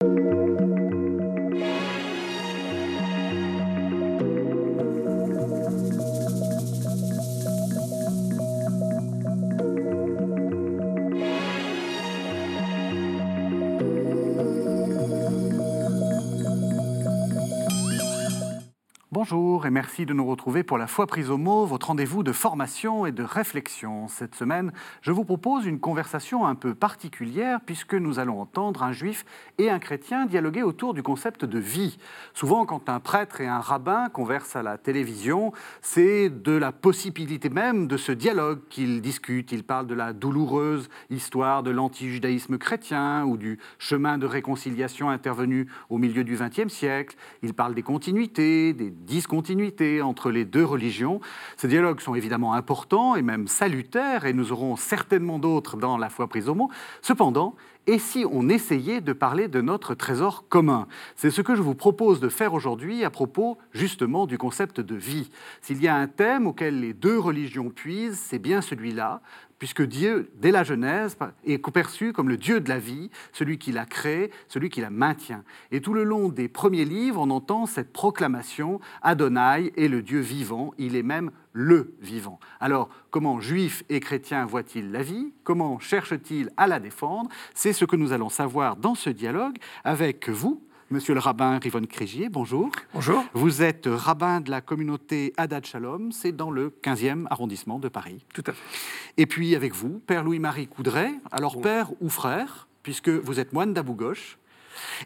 thank you. Bonjour et merci de nous retrouver pour la foi prise au mot, votre rendez-vous de formation et de réflexion. Cette semaine, je vous propose une conversation un peu particulière puisque nous allons entendre un juif et un chrétien dialoguer autour du concept de vie. Souvent, quand un prêtre et un rabbin conversent à la télévision, c'est de la possibilité même de ce dialogue qu'ils discutent. Ils parlent de la douloureuse histoire de l'anti-judaïsme chrétien ou du chemin de réconciliation intervenu au milieu du XXe siècle. Ils parlent des continuités, des discontinuité entre les deux religions. Ces dialogues sont évidemment importants et même salutaires, et nous aurons certainement d'autres dans la foi prise au mot. Cependant, et si on essayait de parler de notre trésor commun? C'est ce que je vous propose de faire aujourd'hui à propos justement du concept de vie. S'il y a un thème auquel les deux religions puisent, c'est bien celui-là, puisque Dieu, dès la Genèse, est perçu comme le Dieu de la vie, celui qui la crée, celui qui la maintient. Et tout le long des premiers livres, on entend cette proclamation, Adonai est le Dieu vivant, il est même le vivant. Alors, comment juifs et chrétiens voient-ils la vie? Comment cherchent-ils à la défendre? C'est ce que nous allons savoir dans ce dialogue avec vous, Monsieur le rabbin Rivon Crégier, bonjour. Bonjour. Vous êtes rabbin de la communauté Haddad Shalom, c'est dans le 15e arrondissement de Paris. Tout à fait. Et puis avec vous, Père Louis-Marie Coudray, alors père ou frère, puisque vous êtes moine d'Abou Ghosh,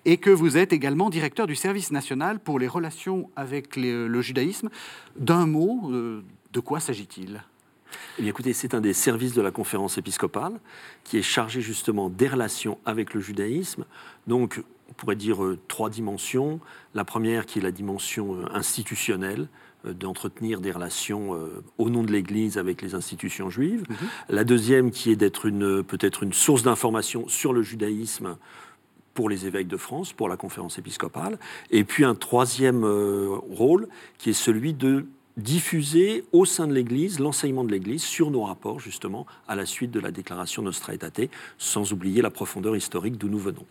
et que vous êtes également directeur du service national pour les relations avec le judaïsme. D'un mot, euh, de quoi s'agit-il? Eh bien, écoutez, c'est un des services de la conférence épiscopale qui est chargé justement des relations avec le judaïsme. Donc, on pourrait dire euh, trois dimensions. La première qui est la dimension euh, institutionnelle, euh, d'entretenir des relations au nom de l'Église avec les institutions juives. Mhm. La deuxième qui est d'être une, peut-être une source d'information sur le judaïsme pour les évêques de France, pour la conférence épiscopale. Et puis un troisième rôle qui est celui de diffuser au sein de l'Église l'enseignement de l'Église sur nos rapports justement à la suite de la déclaration Nostra Aetate, sans oublier la profondeur historique d'où nous venons.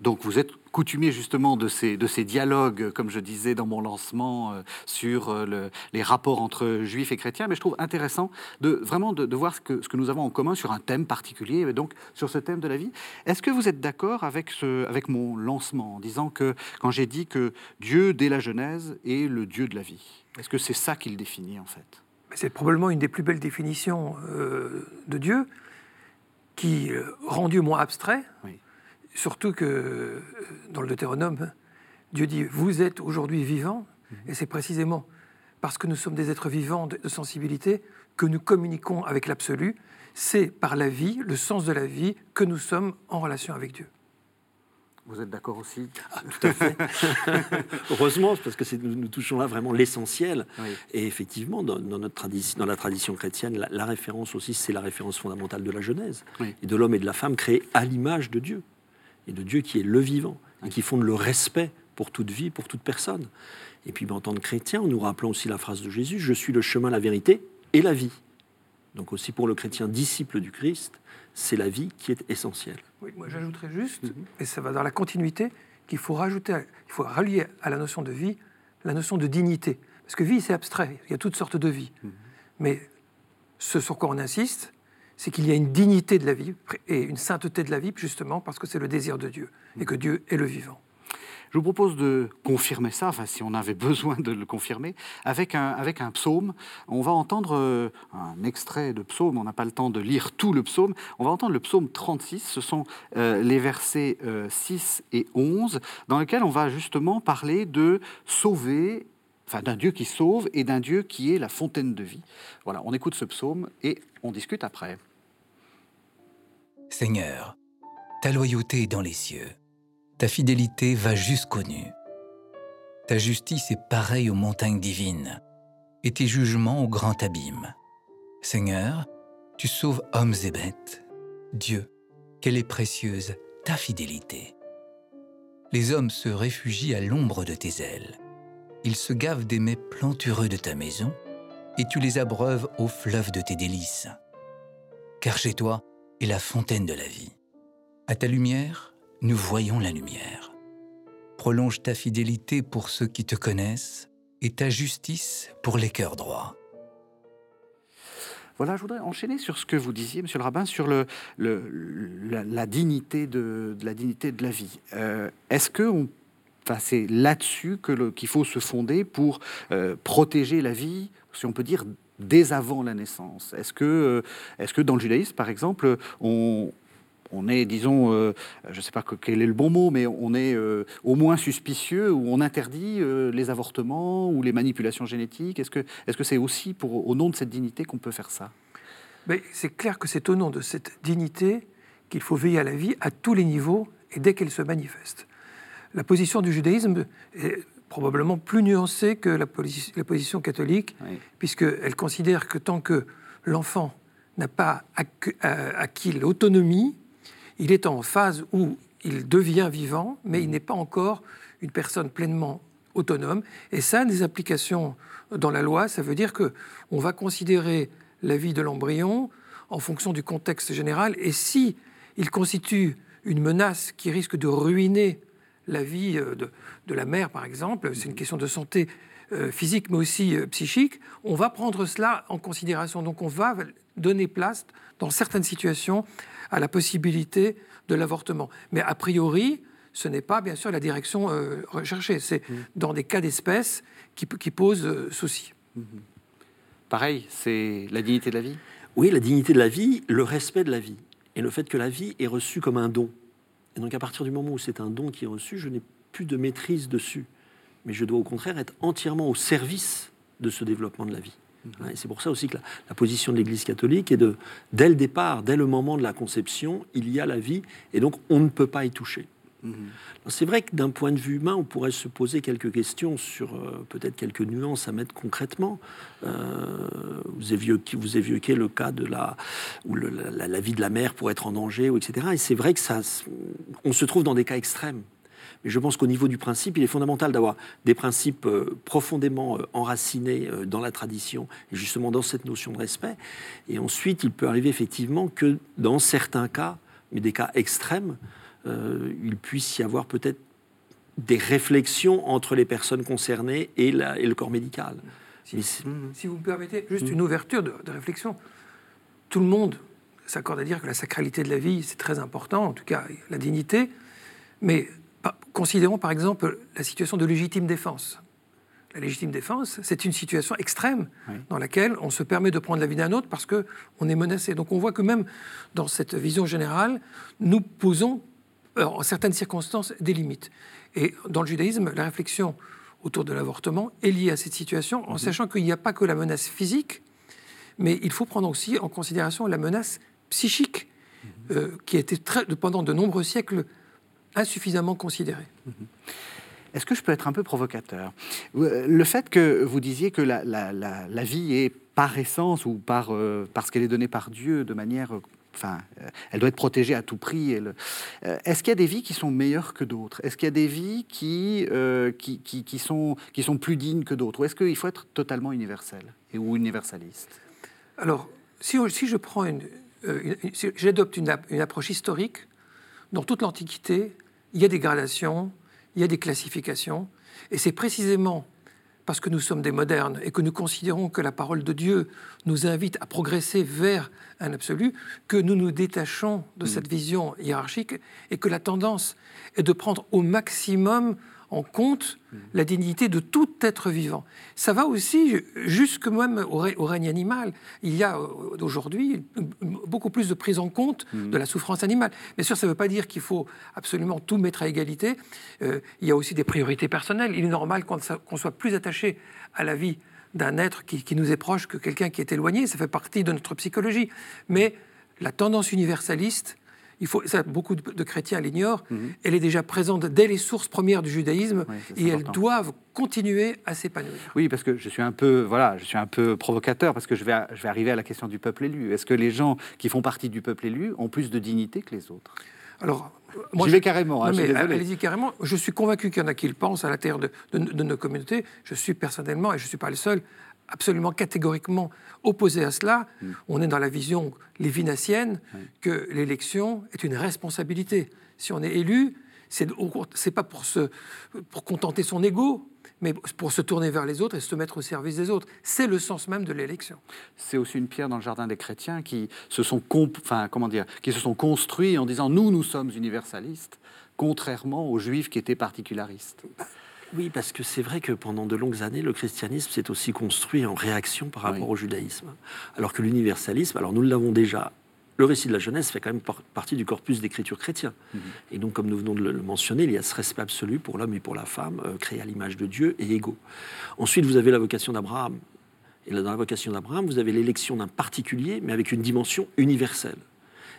Donc vous êtes coutumier justement de ces, de ces dialogues, comme je disais dans mon lancement, euh, sur euh, les rapports entre juifs et chrétiens, mais je trouve intéressant de vraiment de, voir ce que, ce que, nous avons en commun sur un thème particulier, donc sur ce thème de la vie. Est-ce que vous êtes d'accord avec, ce, avec mon lancement en disant que quand j'ai dit que Dieu, dès la Genèse, est le Dieu de la vie Est-ce que c'est ça qu'il définit en fait? C'est probablement une des plus belles définitions euh, de Dieu, qui rend Dieu moins abstrait. Oui Surtout que euh, dans le Deutéronome, Dieu dit Vous êtes aujourd'hui vivants, et c'est précisément parce que nous sommes des êtres vivants de, sensibilité que nous communiquons avec l'absolu. C'est par la vie, le sens de la vie, que nous sommes en relation avec Dieu. Vous êtes d'accord aussi? Ah, Tout à fait. Heureusement, parce que nous, touchons là vraiment l'essentiel. Et effectivement, dans, notre tradition, dans la tradition chrétienne, la, référence aussi, c'est la référence fondamentale de la Genèse, et de l'homme et de la femme créés à l'image de Dieu et de Dieu qui est le vivant, et qui fonde le respect pour toute vie, pour toute personne. Et puis, ben, en tant que chrétien, nous rappelons aussi la phrase de Jésus, je suis le chemin, la vérité et la vie. Donc aussi pour le chrétien disciple du Christ, c'est la vie qui est essentielle. Oui, moi j'ajouterais juste, mhm. et ça va dans la continuité, qu'il faut rajouter, il faut rallier à la notion de vie la notion de dignité. Parce que vie, c'est abstrait, il y a toutes sortes de vie. Mhm. Mais ce sur quoi on insiste, c'est qu'il y a une dignité de la vie et une sainteté de la vie, justement parce que c'est le désir de Dieu et que Dieu est le vivant. Je vous propose de confirmer ça, enfin si on avait besoin de le confirmer, avec un, avec un psaume. On va entendre euh, un extrait de psaume, on n'a pas le temps de lire tout le psaume. On va entendre le psaume 36, ce sont euh, les versets 6 euh, et 11, dans lesquels on va justement parler de sauver enfin d'un Dieu qui sauve et d'un Dieu qui est la fontaine de vie. Voilà, on écoute ce psaume et on discute après. Seigneur, ta loyauté est dans les cieux, ta fidélité va jusqu'aux nues. Ta justice est pareille aux montagnes divines, et tes jugements au grand abîme. Seigneur, tu sauves hommes et bêtes. Dieu, quelle est précieuse ta fidélité. Les hommes se réfugient à l'ombre de tes ailes. Ils se gavent des mets plantureux de ta maison, et tu les abreuves au fleuve de tes délices. Car chez toi, et la fontaine de la vie. À ta lumière, nous voyons la lumière. prolonge ta fidélité pour ceux qui te connaissent et ta justice pour les cœurs droits. Voilà, je voudrais enchaîner sur ce que vous disiez, Monsieur le rabbin, sur le, la, dignité de, la dignité de la vie. Euh, est-ce que on, c'est là-dessus qu'il faut se fonder pour euh, protéger la vie, si on peut dire, dès avant la naissance Est-ce que, euh, est-ce que dans le judaïsme, par exemple, on, on est, disons, euh, je ne sais pas quel est le bon mot, mais on est euh, au moins suspicieux ou on interdit les avortements ou les manipulations génétiques? Est-ce que c'est -ce aussi pour, au nom de cette dignité qu'on peut faire ça? C'est clair que c'est au nom de cette dignité qu'il faut veiller à la vie à tous les niveaux et dès qu'elle se manifeste. La position du judaïsme est probablement plus nuancée que la, la position catholique, puisqu'elle considère que tant que l'enfant n'a pas acquis l'autonomie, il est en phase où il devient vivant, mais il n'est pas encore une personne pleinement autonome. Et ça a des applications dans la loi. Ça veut dire que on va considérer la vie de l'embryon en fonction du contexte général. Et si il constitue une menace qui risque de ruiner la vie euh, de, la mère, par exemple, c'est une question de santé euh, physique, mais aussi euh, psychique, on va prendre cela en considération. Donc on va donner place, dans certaines situations, à la possibilité de l'avortement. Mais a priori, ce n'est pas bien sûr la direction euh, recherchée. C'est mmh. dans des cas d'espèce qui, qui posent euh, souci. Mmh. Pareil, c'est la dignité de la vie? Oui, la dignité de la vie, le respect de la vie. Et le fait que la vie est reçue comme un don. Et donc à partir du moment où c'est un don qui est reçu, je n'ai plus de maîtrise dessus. Mais je dois au contraire être entièrement au service de ce développement de la vie. Et c'est pour ça aussi que la, position de l'Église catholique est de, dès le départ, dès le moment de la conception, il y a la vie, et donc on ne peut pas y toucher. Mhm. C'est vrai que d'un point de vue humain, on pourrait se poser quelques questions sur euh, peut-être quelques nuances à mettre concrètement. Euh, vous, évoquez, vous évoquez le cas de la où la, vie de la mère pourrait être en danger, etc. Et c'est vrai que ça, on se trouve dans des cas extrêmes. Mais je pense qu'au niveau du principe, il est fondamental d'avoir des principes euh, profondément euh, enracinés dans la tradition justement dans cette notion de respect. Et ensuite, il peut arriver effectivement que dans certains cas, mais des cas extrêmes, il puisse y avoir peut-être des réflexions entre les personnes concernées et, et le corps médical. Si, vous me permettez, juste une ouverture de, de réflexion. Tout le monde s'accorde à dire que la sacralité de la vie, c'est très important, en tout cas la dignité, mais Considérons par exemple la situation de légitime défense. La légitime défense, c'est une situation extrême dans laquelle on se permet de prendre la vie d'un autre parce qu'on est menacé. Donc on voit que même dans cette vision générale, nous posons euh, en certaines circonstances des limites. Et dans le judaïsme, la réflexion autour de l'avortement est liée à cette situation en mhm. sachant qu'il n'y a pas que la menace physique, mais il faut prendre aussi en considération la menace psychique mhm. euh, qui a été très, pendant de nombreux siècles insuffisamment considéré. Mhm. Est-ce que je peux être un peu provocateur? Euh, Le fait que vous disiez que la, la, vie est par essence ou par, euh, parce qu'elle est donnée par Dieu de manière... Euh, enfin, elle doit être protégée à tout prix. Est-ce qu'il y a des vies qui sont meilleures que d'autres? Est-ce qu'il y a des vies qui, qui, qui, sont, qui sont plus dignes que d'autres? Ou est-ce qu'il faut être totalement universel et, ou universaliste? Alors, si, je prends une... J'adopte une approche historique, dans toute l'Antiquité, il y a des gradations, il y a des classifications, et c'est précisément parce que nous sommes des modernes et que nous considérons que la parole de Dieu nous invite à progresser vers un absolu, que nous nous détachons de mm. cette vision hiérarchique et que la tendance est de prendre au maximum en compte la dignité de tout être vivant. Ça va aussi jusque même au, règne animal. Il y a euh, aujourd'hui beaucoup plus de prise en compte de la souffrance animale. Bien sûr, ça ne veut pas dire qu'il faut absolument tout mettre à égalité. Euh, il y a aussi des priorités personnelles. Il est normal qu'on soit plus attaché à la vie d'un être qui, qui, nous est proche que quelqu'un qui est éloigné. Ça fait partie de notre psychologie. Mais la tendance universaliste il faut, ça, beaucoup de, chrétiens l'ignorent, mhm. elle est déjà présente dès les sources premières du judaïsme et elles doivent continuer à s'épanouir. Oui, parce que je suis un peu, voilà, je suis un peu provocateur parce que je vais, je vais arriver à la question du peuple élu. Est-ce que les gens qui font partie du peuple élu ont plus de dignité que les autres? Alors, moi, J'y vais carrément. Hein, allez-y carrément. Je suis convaincu qu'il y en a qui le pensent à de, de, nos communautés. Je suis personnellement, et je ne suis pas le seul, absolument catégoriquement opposé à cela. Mm. On est dans la vision lévinassienne que l'élection est une responsabilité. Si on est élu, C'est c'est pas pour se pour contenter son ego, mais pour se tourner vers les autres et se mettre au service des autres. C'est le sens même de l'élection. C'est aussi une pierre dans le jardin des chrétiens qui se sont, enfin, comment dire, qui se sont construits en disant nous, nous sommes universalistes, contrairement aux juifs qui étaient particularistes. Oui, parce que c'est vrai que pendant de longues années, le christianisme s'est aussi construit en réaction par rapport au judaïsme. Alors que l'universalisme, alors nous l'avons déjà le récit de la Genèse fait quand même partie du corpus d'écriture chrétien. Mhm. Et donc, comme nous venons de le mentionner, il y a ce respect absolu pour l'homme et pour la femme, euh, créés à l'image de Dieu et égaux. Ensuite, vous avez la vocation d'Abraham. Et dans la vocation d'Abraham, vous avez l'élection d'un particulier, mais avec une dimension universelle.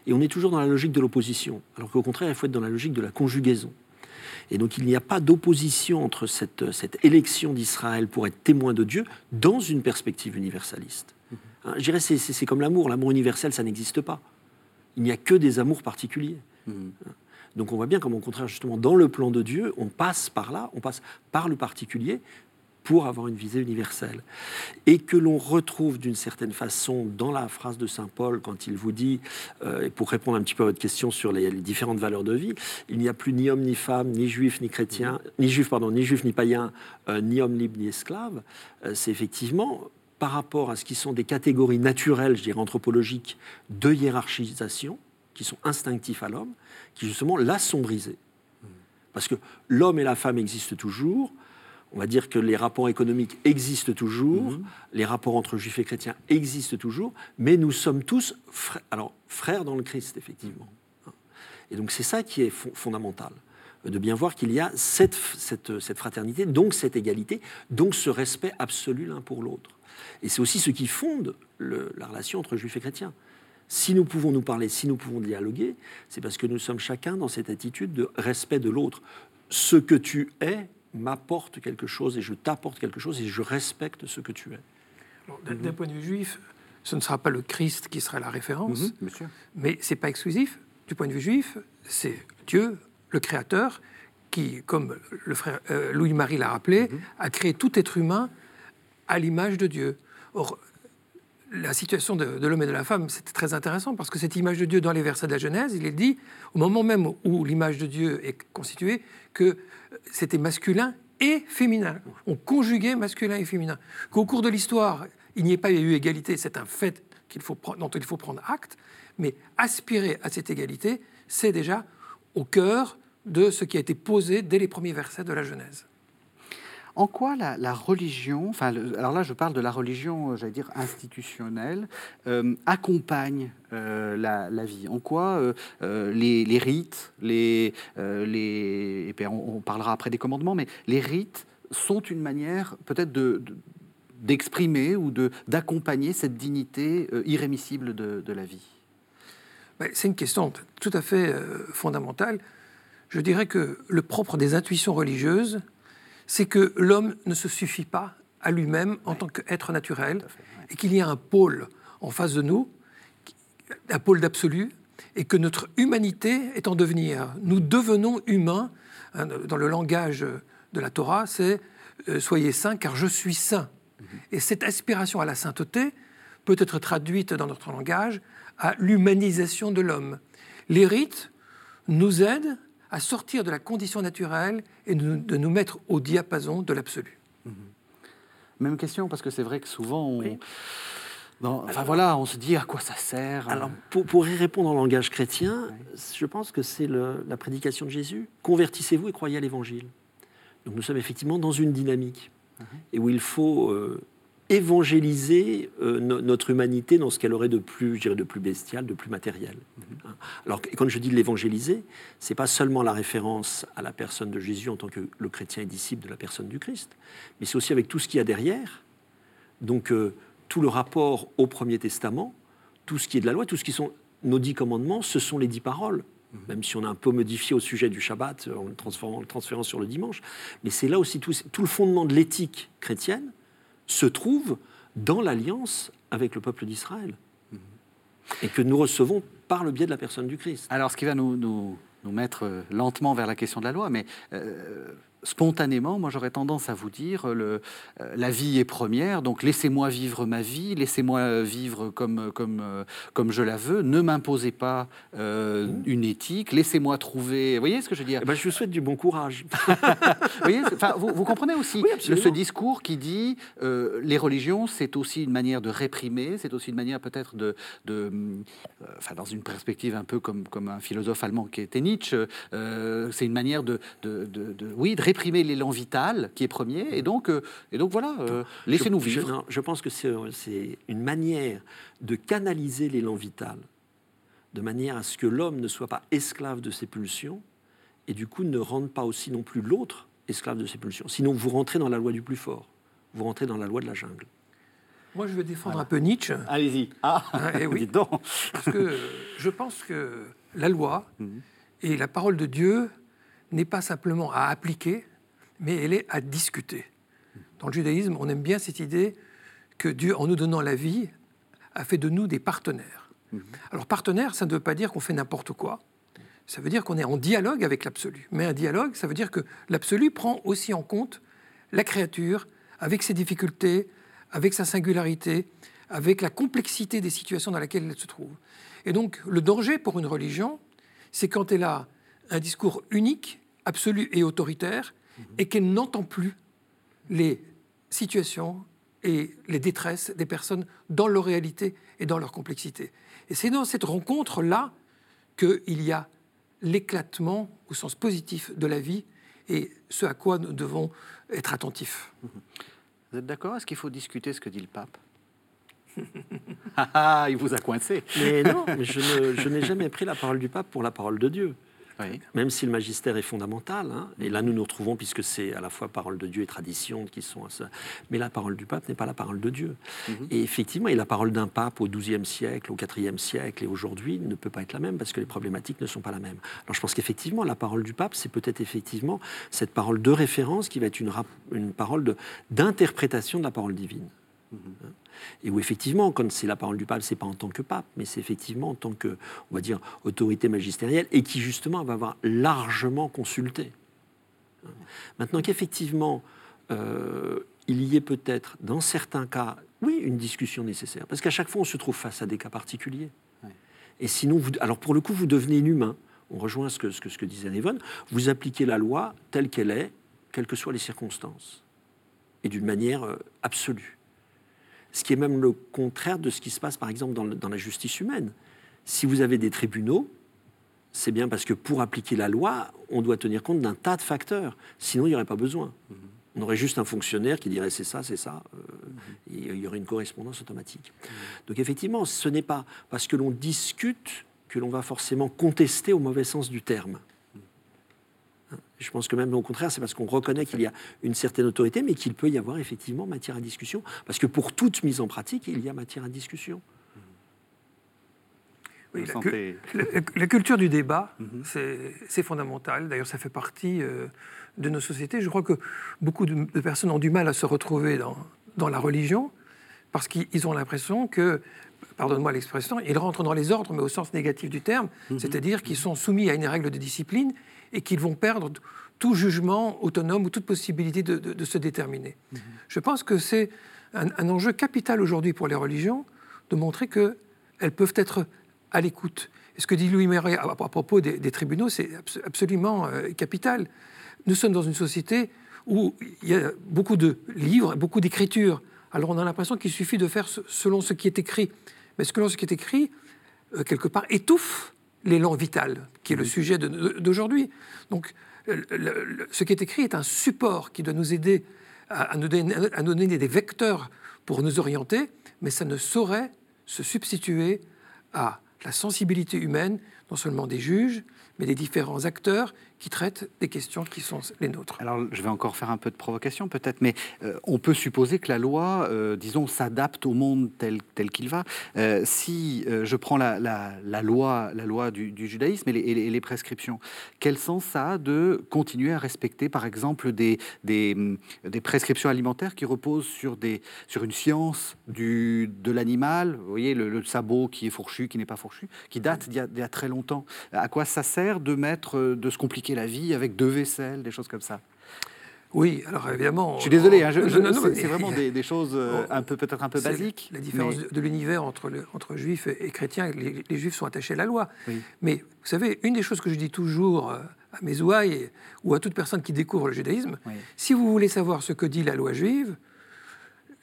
Et on est toujours dans la logique de l'opposition, alors qu'au contraire, il faut être dans la logique de la conjugaison. Et donc il n'y a pas d'opposition entre cette, cette élection d'Israël pour être témoin de Dieu dans une perspective universaliste. Hein, je dirais, c'est comme l'amour. L'amour universel, ça n'existe pas. Il n'y a que des amours particuliers. Mmh. Hein. Donc on voit bien comme au contraire, justement, dans le plan de Dieu, on passe par là, on passe par le particulier pour avoir une visée universelle. Et que l'on retrouve d'une certaine façon dans la phrase de Saint Paul quand il vous dit, euh, pour répondre un petit peu à votre question sur les, différentes valeurs de vie, il n'y a plus ni homme ni femme, ni juif ni chrétien, ni juif pardon, ni juif ni païen, euh, ni homme libre ni esclave. Euh, c'est effectivement par rapport à ce qui sont des catégories naturelles, je dirais anthropologiques, de hiérarchisation, qui sont instinctifs à l'homme, qui justement là sont. Parce que l'homme et la femme existent toujours, on va dire que les rapports économiques existent toujours, mhm. les rapports entre juifs et chrétiens existent toujours, mais nous sommes tous frères, alors, frères dans le Christ, effectivement. Et donc c'est ça qui est fondamental, de bien voir qu'il y a cette, cette, cette fraternité, donc cette égalité, donc ce respect absolu l'un pour l'autre. Et c'est aussi ce qui fonde la relation entre juifs et chrétiens. Si nous pouvons nous parler, si nous pouvons dialoguer, c'est parce que nous sommes chacun dans cette attitude de respect de l'autre. Ce que tu es m'apporte quelque chose et je t'apporte quelque chose et je respecte ce que tu es. D'un point de vue juif, ce ne sera pas le Christ qui sera la référence, mhm, mais ce n'est pas exclusif. Du point de vue juif, c'est Dieu, le Créateur, qui, comme le frère euh, Louis-Marie l'a rappelé, mhm. a créé tout être humain à l'image de Dieu. Or, la situation de, l'homme et de la femme, c'est très intéressant parce que cette image de Dieu dans les versets de la Genèse, il est dit, au moment même où l'image de Dieu est constituée, que c'était masculin et féminin. On conjuguait masculin et féminin. Qu'au cours de l'histoire, il n'y ait pas eu égalité, c'est un fait faut, dont il faut prendre acte, mais aspirer à cette égalité, c'est déjà au cœur de ce qui a été posé dès les premiers versets de la Genèse. En quoi la, religion, enfin, alors là je parle de la religion, euh, j'allais dire institutionnelle, euh, accompagne euh, la, vie? En quoi les, rites, les, et on, parlera après des commandements, mais les rites sont une manière peut-être de, d'exprimer ou d'accompagner cette dignité irrémissible de, de, la vie? Ben, C'est une question tout à fait fondamentale. Je dirais que le propre des intuitions religieuses, c'est que l'homme ne se suffit pas à lui-même en tant qu'être naturel, et qu'il y a un pôle en face de nous, un pôle d'absolu, et que notre humanité est en devenir. Nous devenons humains. Hein, dans le langage de la Torah, c'est euh, Soyez saints car je suis saint. Mhm. Et cette aspiration à la sainteté peut être traduite dans notre langage à l'humanisation de l'homme. Les rites nous aident à sortir de la condition naturelle et de, nous mettre au diapason de l'absolu. Mhm. Même question, parce que c'est vrai que souvent, on, enfin voilà, on se dit à quoi ça sert. Euh. Alors, pour, y répondre en langage chrétien, je pense que c'est la prédication de Jésus. Convertissez-vous et croyez à l'Évangile. Donc nous sommes effectivement dans une dynamique, mhm. et où il faut euh, évangéliser euh, notre humanité dans ce qu'elle aurait de plus, je dirais, de plus bestial, de plus matériel. Mm-hmm. Alors, quand je dis l'évangéliser, c'est pas seulement la référence à la personne de Jésus en tant que le chrétien est disciple de la personne du Christ, mais c'est aussi avec tout ce qu'il y a derrière. Donc, euh, tout le rapport au Premier Testament, tout ce qui est de la loi, tout ce qui sont nos dix commandements, ce sont les dix paroles. Mm-hmm. Même si on a un peu modifié au sujet du Shabbat en le transférant sur le dimanche. Mais c'est là aussi tout, tout le fondement de l'éthique chrétienne, se trouve dans l'alliance avec le peuple d'Israël et que nous recevons par le biais de la personne du Christ. Alors, ce qui va nous, mettre euh, lentement vers la question de la loi, mais euh, spontanément, moi j'aurais tendance à vous dire, le, euh, la vie est première, donc laissez-moi vivre ma vie, laissez-moi vivre comme, comme, euh, comme je la veux, ne m'imposez pas euh, mmh. une éthique, laissez-moi trouver... Vous voyez ce que je veux dire? Eh ben, Je vous souhaite du bon courage. vous, voyez, vous, vous, comprenez aussi ce discours qui dit les religions, c'est aussi une manière de réprimer, c'est aussi une manière peut-être de... de enfin, dans une perspective un peu comme, comme un philosophe allemand qui était Nietzsche, c'est une manière de, de, de, de oui, de réprimer l'élan vital qui est premier. Et donc, euh, et donc voilà, euh, laissez-nous vivre. Je, pense que c'est une manière de canaliser l'élan vital, de manière à ce que l'homme ne soit pas esclave de ses pulsions et du coup ne rende pas aussi non plus l'autre esclave de ses pulsions. Sinon, vous rentrez dans la loi du plus fort, vous rentrez dans la loi de la jungle. Moi, je veux défendre un peu Nietzsche. Allez-y. Ah, ah oui. donc. Parce que je pense que la loi mhm. et la parole de Dieu n'est pas simplement à appliquer, mais elle est à discuter. Dans le judaïsme, on aime bien cette idée que Dieu, en nous donnant la vie, a fait de nous des partenaires. Mhm. Alors partenaire, ça ne veut pas dire qu'on fait n'importe quoi. Ça veut dire qu'on est en dialogue avec l'absolu. Mais un dialogue, ça veut dire que l'absolu prend aussi en compte la créature, avec ses difficultés, avec sa singularité, avec la complexité des situations dans lesquelles elle se trouve. Et donc le danger pour une religion, c'est quand elle a un discours unique, absolu et autoritaire, et qu'elle n'entend plus les situations et les détresses des personnes dans leur réalité et dans leur complexité. Et c'est dans cette rencontre-là qu'il y a l'éclatement au sens positif de la vie et ce à quoi nous devons être attentifs. Vous êtes d'accord? Est-ce qu'il faut discuter ce que dit le pape? Ah, ah, il vous a coincé. Mais non, mais je n'ai jamais pris la parole du pape pour la parole de Dieu. Même si le magistère est fondamental, hein, et là nous nous retrouvons puisque c'est à la fois parole de Dieu et tradition qui sont à ça, mais la parole du pape n'est pas la parole de Dieu. Mhm. Et effectivement, et la parole d'un pape au XIIe siècle, au IVe siècle et aujourd'hui ne peut pas être la même parce que les problématiques ne sont pas la même. Alors je pense qu'effectivement, la parole du pape, c'est peut-être effectivement cette parole de référence qui va être une, une parole d'interprétation de, la parole divine. Mhm. Hein. Et où effectivement, quand c'est la parole du pape, c'est pas en tant que pape, mais c'est effectivement en tant que, on va dire, autorité magistérielle, et qui justement va avoir largement consulté. Maintenant qu'effectivement, euh, il y ait peut-être, dans certains cas, oui, une discussion nécessaire, parce qu'à chaque fois, on se trouve face à des cas particuliers. Et sinon, vous, alors pour le coup, vous devenez inhumain. On rejoint ce que, ce que, ce que disait Nevon. Vous appliquez la loi telle qu'elle est, quelles que soient les circonstances, et d'une manière euh, absolue ce qui est même le contraire de ce qui se passe par exemple dans, la justice humaine. Si vous avez des tribunaux, c'est bien parce que pour appliquer la loi, on doit tenir compte d'un tas de facteurs. Sinon, il n'y aurait pas besoin. Mhm. On aurait juste un fonctionnaire qui dirait c'est ça, c'est ça. Euh, il y aurait une correspondance automatique. Mhm. Donc effectivement, ce n'est pas parce que l'on discute que l'on va forcément contester au mauvais sens du terme. Je pense que même au contraire, c'est parce qu'on reconnaît qu'il y a une certaine autorité, mais qu'il peut y avoir effectivement matière à discussion. Parce que pour toute mise en pratique, il y a matière à discussion. la, culture du débat, mhm. c'est fondamental. D'ailleurs, ça fait partie euh, de nos sociétés. Je crois que beaucoup de, personnes ont du mal à se retrouver dans, dans la religion parce qu'ils ont l'impression que, pardonne-moi l'expression, ils rentrent dans les ordres, mais au sens négatif du terme, mhm. c'est-à-dire qu'ils sont soumis à une règle de discipline et qu'ils vont perdre tout jugement autonome ou toute possibilité de, se déterminer. Mhm. Je pense que c'est un, enjeu capital aujourd'hui pour les religions de montrer qu'elles peuvent être à l'écoute. Et ce que dit Louis Méret à, propos des, tribunaux, c'est absolument euh, capital. Nous sommes dans une société où il y a beaucoup de livres, beaucoup d'écritures. Alors on a l'impression qu'il suffit de faire selon ce qui est écrit. Mais selon ce qui est écrit, euh, quelque part, étouffe l'élan vital, qui est le sujet d'aujourd'hui. Donc, ce qui est écrit est un support qui doit nous aider à, nous donner, à nous donner des vecteurs pour nous orienter, mais ça ne saurait se substituer à la sensibilité humaine, non seulement des juges, mais des différents acteurs qui traitent des questions qui sont les nôtres. Alors, je vais encore faire un peu de provocation peut-être, mais euh, on peut supposer que la loi, euh, disons, s'adapte au monde tel, tel qu'il va. Euh, si je prends la, loi, la loi du, judaïsme et les, prescriptions, quel sens ça a de continuer à respecter, par exemple, des, des prescriptions alimentaires qui reposent sur, une science de l'animal, vous voyez, le, sabot qui est fourchu, qui n'est pas fourchu, qui date d'il y, a très longtemps À quoi ça sert de mettre, de se compliquer la vie avec deux vaisselles, des choses comme ça? Oui, alors évidemment. Je suis désolé, hein, c'est vraiment des, choses euh, un peu peut-être un peu basiques. La différence de l'univers entre, entre juifs et chrétiens, les, les, juifs sont attachés à la loi. Mais vous savez, une des choses que je dis toujours euh, à mes ouailles ou à toute personne qui découvre le judaïsme, si vous voulez savoir ce que dit la loi juive,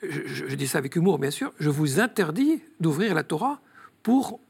je, dis ça avec humour bien sûr, je vous interdis d'ouvrir la Torah pour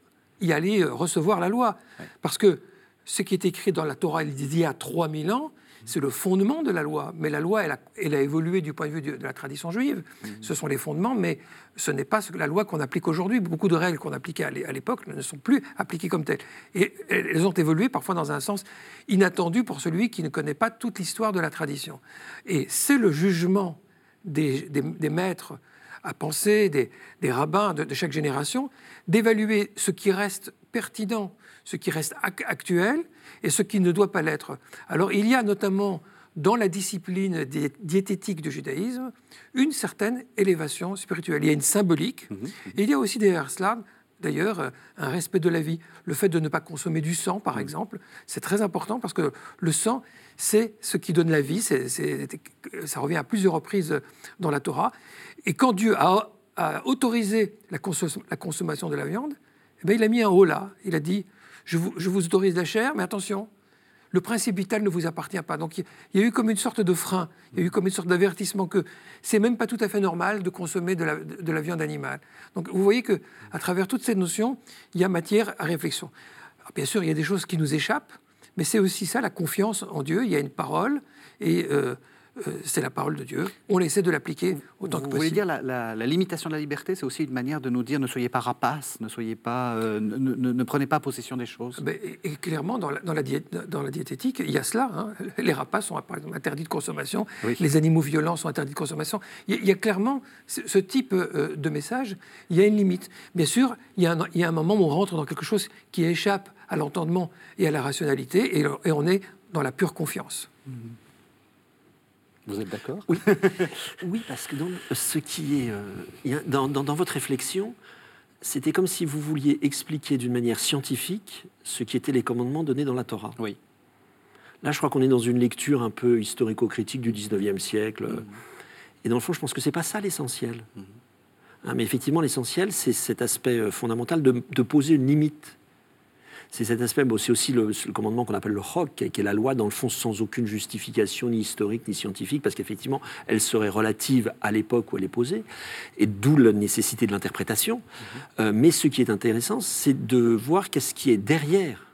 y aller euh, recevoir la loi. Parce que ce qui est écrit dans la Torah il y a 3000 ans, c'est le fondement de la loi. Mais la loi, elle a, elle a, évolué du point de vue de, la tradition juive. Mhm. Ce sont les fondements, mais ce n'est pas la loi qu'on applique aujourd'hui. Beaucoup de règles qu'on appliquait à l'époque ne sont plus appliquées comme telles. Et elles ont évolué parfois dans un sens inattendu pour celui qui ne connaît pas toute l'histoire de la tradition. Et c'est le jugement des, maîtres à penser, des, rabbins de, de chaque génération, d'évaluer ce qui reste pertinent, ce qui reste actuel, et ce qui ne doit pas l'être. Alors il y a notamment dans la discipline diététique du judaïsme une certaine élévation spirituelle. Il y a une symbolique, mhm. et il y a aussi des là d'ailleurs, euh, un respect de la vie. Le fait de ne pas consommer du sang, par mhm. exemple, c'est très important parce que le sang, c'est ce qui donne la vie. ça revient à plusieurs reprises dans la Torah. Et quand Dieu a, autorisé la, consommation de la viande, eh bien, il a mis un haut là. Il a dit je vous, autorise la chair, mais attention, le principe vital ne vous appartient pas. Donc il y, a eu comme une sorte de frein, il y a eu comme une sorte d'avertissement que c'est même pas tout à fait normal de consommer de la, viande animale. Donc vous voyez que à travers toutes ces notions, il y a matière à réflexion. bien sûr, il y a des choses qui nous échappent, mais c'est aussi ça la confiance en Dieu. Il y a une parole et euh, c'est la parole de Dieu. On essaie de l'appliquer autant que possible. Vous voulez dire la, la, limitation de la liberté, c'est aussi une manière de nous dire ne soyez pas rapaces, ne soyez pas, euh, ne, prenez pas possession des choses. Ben, et, clairement, dans la, dans la, dans la diététique, il y a cela. Hein. Les rapaces sont par exemple interdits de consommation, les animaux violents sont interdits de consommation. Il y a, clairement ce, type euh, de message. Il y a une limite. Bien sûr, il y, a un, il y a un moment où on rentre dans quelque chose qui échappe à l'entendement et à la rationalité, et, et, on est dans la pure confiance. Mmh. Vous êtes d'accord? Oui. oui, parce que dans ce qui est euh, dans, dans, votre réflexion, c'était comme si vous vouliez expliquer d'une manière scientifique ce qui étaient les commandements donnés dans la Torah. Oui. Là, je crois qu'on est dans une lecture un peu historico-critique du 19e siècle. Mhm. Et dans le fond, je pense que c'est pas ça l'essentiel. Mhm. Hein, mais effectivement, l'essentiel, c'est cet aspect euh, fondamental de, de poser une limite c'est cet aspect, c'est aussi le, commandement qu'on appelle le Chok, qui est la loi, dans le fond, sans aucune justification, ni historique, ni scientifique, parce qu'effectivement, elle serait relative à l'époque où elle est posée, et d'où la nécessité de l'interprétation. Mm-hmm. Euh, mais ce qui est intéressant, c'est de voir qu'est-ce qui est derrière.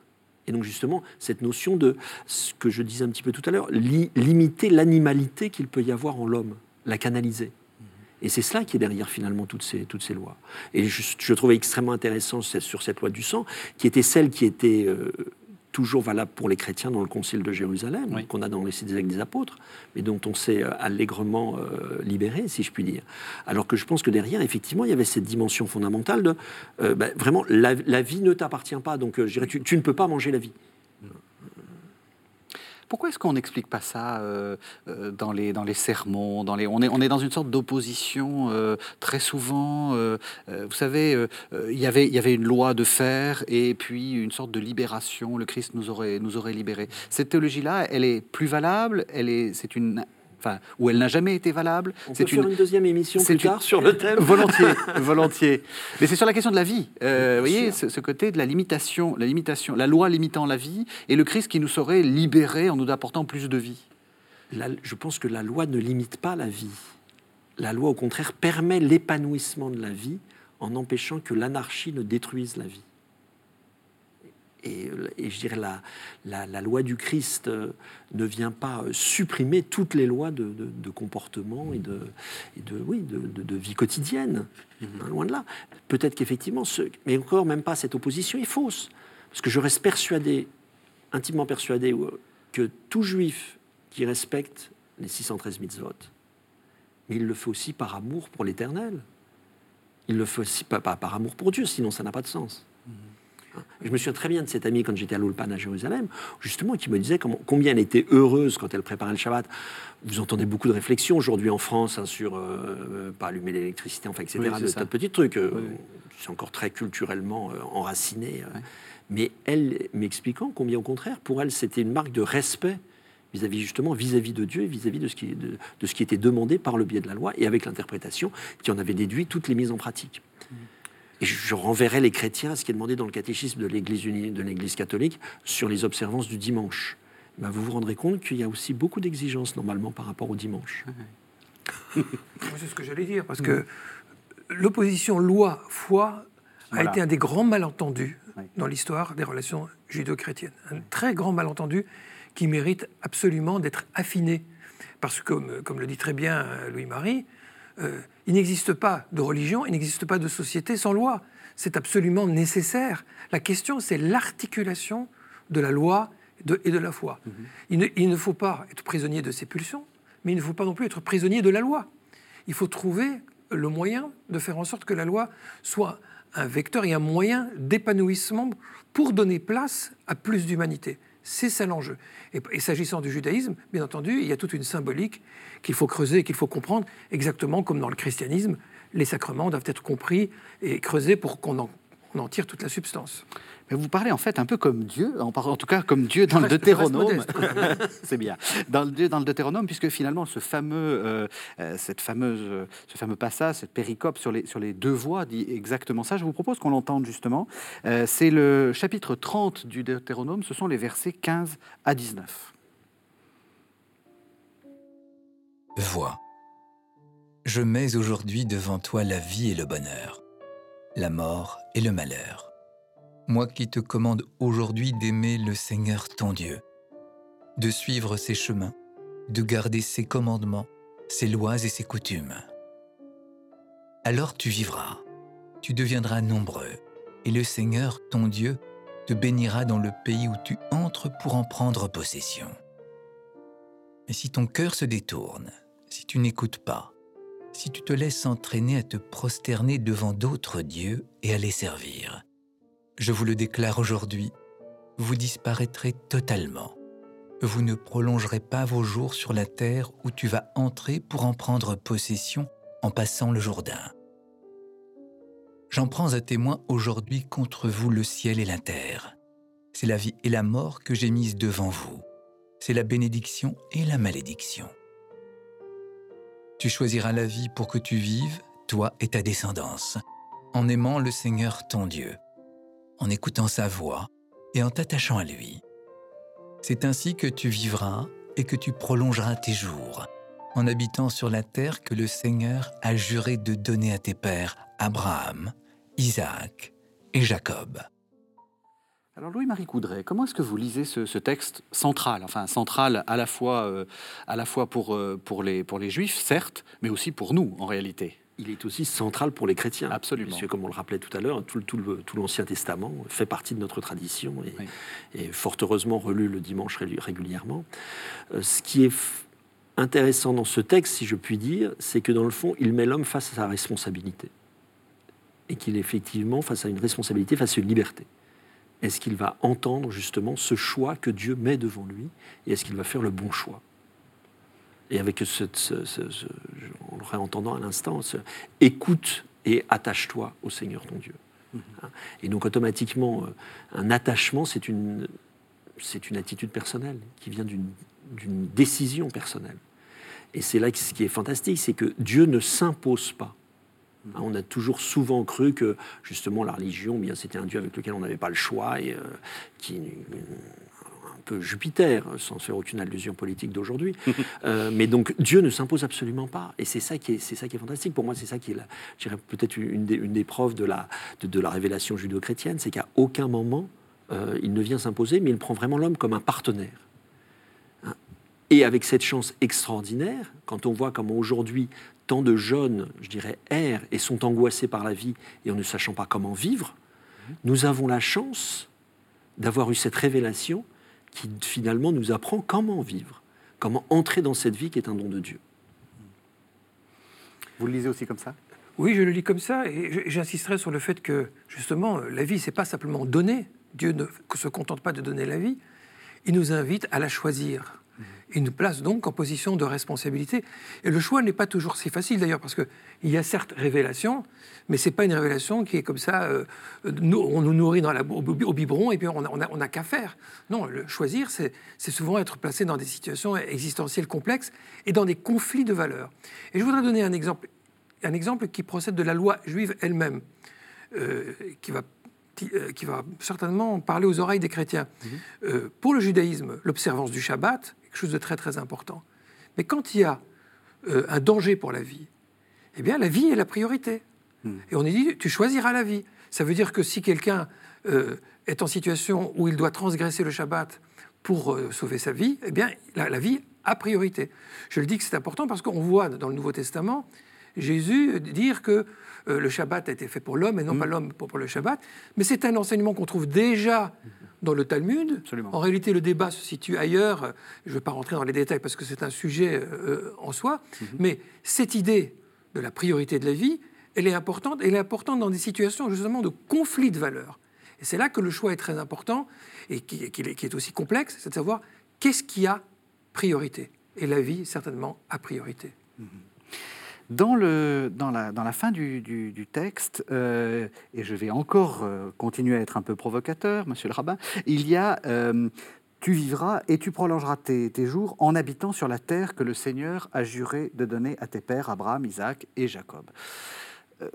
Et donc justement, cette notion de, ce que je disais un petit peu tout à l'heure, limiter l'animalité qu'il peut y avoir en l'homme, la canaliser. Et c'est cela qui est derrière finalement toutes ces, toutes ces lois. Et je, trouvais extrêmement intéressant sur cette loi du sang, qui était celle qui était euh, toujours valable pour les chrétiens dans le Concile de Jérusalem, qu'on a dans les Actes des Apôtres, mais dont on s'est euh, allègrement euh, libéré, si je puis dire. Alors que je pense que derrière, effectivement, il y avait cette dimension fondamentale de ben, vraiment la, vie ne t'appartient pas, donc je dirais, tu, tu ne peux pas manger la vie. Pourquoi est-ce qu'on n'explique pas ça euh, euh, dans, les, dans les sermons on, est, on est dans une sorte d'opposition euh, très souvent. vous savez, il y avait, y avait une loi de fer et puis une sorte de libération. Le Christ nous aurait, nous aurait libérés. Cette théologie-là, elle est plus valable. Est, c'est une enfin, où elle n'a jamais été valable. On peut faire une, deuxième émission plus tard sur le thème. Volontiers, volontiers. Mais c'est sur la question de la vie. Euh, vous voyez, ce, côté de la limitation, la limitation, la loi limitant la vie, et le Christ qui nous saurait libérer en nous apportant plus de vie. je pense que la loi ne limite pas la vie. La loi, au contraire, permet l'épanouissement de la vie en empêchant que l'anarchie ne détruise la vie et, je dirais la, la, loi du Christ euh, ne vient pas euh, supprimer toutes les lois de, comportement et de, de, oui, de, vie quotidienne. Hein, loin de là. Peut-être qu'effectivement, ce, mais encore même pas cette opposition est fausse. Parce que je reste persuadé, intimement persuadé, que tout juif qui respecte les 613 mitzvot, mais il le fait aussi par amour pour l'éternel. Il le fait aussi pas, par amour pour Dieu, sinon ça n'a pas de sens. Je me souviens très bien de cette amie quand j'étais à l'Ulpan à Jérusalem, justement, qui me disait combien elle était heureuse quand elle préparait le Shabbat. Vous entendez beaucoup de réflexions aujourd'hui en France hein, sur euh, pas allumer l'électricité, enfin, etc. Oui, de tas de petits trucs. Euh, c'est encore très culturellement euh, enraciné. Mais elle m'expliquant combien, au contraire, pour elle, c'était une marque de respect vis-à-vis justement vis-à-vis de Dieu et vis-à-vis de, ce qui, de, de, ce qui était demandé par le biais de la loi et avec l'interprétation qui en avait déduit toutes les mises en pratique. Et je renverrai les chrétiens à ce qui est demandé dans le catéchisme de l'Église, de l'Église catholique sur les observances du dimanche. Ben, vous vous rendrez compte qu'il y a aussi beaucoup d'exigences normalement par rapport au dimanche. C'est ce que j'allais dire, parce que l'opposition loi-foi a été un des grands malentendus dans l'histoire des relations judo-chrétiennes. Un très grand malentendu qui mérite absolument d'être affiné. Parce que, comme, comme, le dit très bien Louis-Marie, euh, il n'existe pas de religion, il n'existe pas de société sans loi. C'est absolument nécessaire. La question, c'est l'articulation de la loi et de la foi. Mhm. il, ne, faut pas être prisonnier de ses pulsions, mais il ne faut pas non plus être prisonnier de la loi. Il faut trouver le moyen de faire en sorte que la loi soit un vecteur et un moyen d'épanouissement pour donner place à plus d'humanité. C'est ça l'enjeu. Et, s'agissant du judaïsme, bien entendu, il y a toute une symbolique qu'il faut creuser et qu'il faut comprendre, exactement comme dans le christianisme, les sacrements doivent être compris et creusés pour qu'on en, tire toute la substance. Mais vous parlez en fait un peu comme Dieu, en, tout cas comme Dieu dans le Deutéronome. C'est bien. Dans le, dans le Deutéronome, puisque finalement ce fameux, euh, euh, cette fameuse, ce fameux passage, cette péricope sur les, sur les deux voies dit exactement ça. Je vous propose qu'on l'entende justement. Euh, c'est le chapitre 30 du Deutéronome, ce sont les versets 15 à 19. Vois, je mets aujourd'hui devant toi la vie et le bonheur, la mort et le malheur moi qui te commande aujourd'hui d'aimer le Seigneur ton Dieu, de suivre ses chemins, de garder ses commandements, ses lois et ses coutumes. Alors tu vivras, tu deviendras nombreux, et le Seigneur ton Dieu te bénira dans le pays où tu entres pour en prendre possession. Mais si ton cœur se détourne, si tu n'écoutes pas, si tu te laisses entraîner à te prosterner devant d'autres dieux et à les servir, je vous le déclare aujourd'hui, vous disparaîtrez totalement. Vous ne prolongerez pas vos jours sur la terre où tu vas entrer pour en prendre possession en passant le Jourdain. J'en prends à témoin aujourd'hui contre vous le ciel et la terre. C'est la vie et la mort que j'ai mise devant vous. C'est la bénédiction et la malédiction. Tu choisiras la vie pour que tu vives, toi et ta descendance, en aimant le Seigneur ton Dieu en écoutant sa voix et en t'attachant à lui. C'est ainsi que tu vivras et que tu prolongeras tes jours, en habitant sur la terre que le Seigneur a juré de donner à tes pères Abraham, Isaac et Jacob. Alors Louis-Marie Coudray, comment est-ce que vous lisez ce, texte central, enfin central à la fois, euh, euh, pour les Juifs, certes, mais aussi pour nous en réalité? Il est aussi central pour les chrétiens. Absolument. Parce comme on le rappelait tout à l'heure, tout, tout l'Ancien Testament fait partie de notre tradition et, fort heureusement relu le dimanche régulièrement. Euh, ce qui est intéressant dans ce texte, si je puis dire, c'est que dans le fond, il met l'homme face à sa responsabilité. Et qu'il est effectivement face à une responsabilité, face à une liberté. Est-ce qu'il va entendre justement ce choix que Dieu met devant lui Et est-ce qu'il va faire le bon choix? Et avec ce, on le réentendant à l'instant, écoute et attache-toi au Seigneur ton Dieu. Mhm. Et donc automatiquement, euh, un attachement, c'est une, c'est une attitude personnelle qui vient d'une, décision personnelle. Et c'est là que ce qui est fantastique, c'est que Dieu ne s'impose pas. Mhm. On a toujours souvent cru que justement la religion, bien c'était un Dieu avec lequel on n'avait pas le choix et euh, qui peu Jupiter, sans faire aucune allusion politique d'aujourd'hui. Euh, mais donc Dieu ne s'impose absolument pas. Et c'est ça, qui est, c'est ça qui est fantastique. Pour moi, c'est ça qui est, peut-être une des, une des preuves de la, de, la révélation judéo-chrétienne, c'est qu'à aucun moment, euh, il ne vient s'imposer, mais il prend vraiment l'homme comme un partenaire. Hein. Et avec cette chance extraordinaire, quand on voit comment aujourd'hui tant de jeunes, je dirais, errent et sont angoissés par la vie et en ne sachant pas comment vivre, nous avons la chance d'avoir eu cette révélation qui finalement nous apprend comment vivre, comment entrer dans cette vie qui est un don de Dieu. Vous le lisez aussi comme ça? Oui, je le lis comme ça, et j'insisterai sur le fait que, justement, la vie, c'est pas simplement donner. Dieu ne se contente pas de donner la vie, il nous invite à la choisir. Il nous place donc en position de responsabilité. Et le choix n'est pas toujours si facile d'ailleurs, parce qu'il y a certes révélation, mais ce n'est pas une révélation qui est comme ça, euh, on nous nourrit dans la, au, biberon et puis on n'a qu'à faire. Non, le choisir, c'est souvent être placé dans des situations existentielles complexes et dans des conflits de valeurs. Et je voudrais donner un exemple, un exemple qui procède de la loi juive elle-même, euh, qui va euh, qui va certainement parler aux oreilles des chrétiens. Mhm. pour le judaïsme, l'observance du Shabbat, quelque chose de très très important. Mais quand il y a euh, un danger pour la vie, eh bien la vie est la priorité. Hmm. Et on est dit, tu choisiras la vie. Ça veut dire que si quelqu'un euh, est en situation où il doit transgresser le Shabbat pour euh, sauver sa vie, eh bien la, vie a priorité. Je le dis que c'est important parce qu'on voit dans le Nouveau Testament Jésus dire que le Shabbat a été fait pour l'homme et non hmm. pas l'homme pour, pour, le Shabbat. Mais c'est un enseignement qu'on trouve déjà dans le Talmud. En réalité, le débat se situe ailleurs. Je ne vais pas rentrer dans les détails parce que c'est un sujet euh, en soi. Mhm. Mais cette idée de la priorité de la vie, elle est importante. Elle est importante dans des situations justement de conflit de valeurs. Et c'est là que le choix est très important et qui, est, aussi complexe, c'est de savoir qu'est-ce qui a priorité. Et la vie, certainement, a priorité. Mhm. Dans, le, dans, la, dans la fin du, texte, euh, et je vais encore euh, continuer à être un peu provocateur, monsieur le rabbin, il y a euh, Tu vivras et tu prolongeras tes, tes, jours en habitant sur la terre que le Seigneur a juré de donner à tes pères, Abraham, Isaac et Jacob.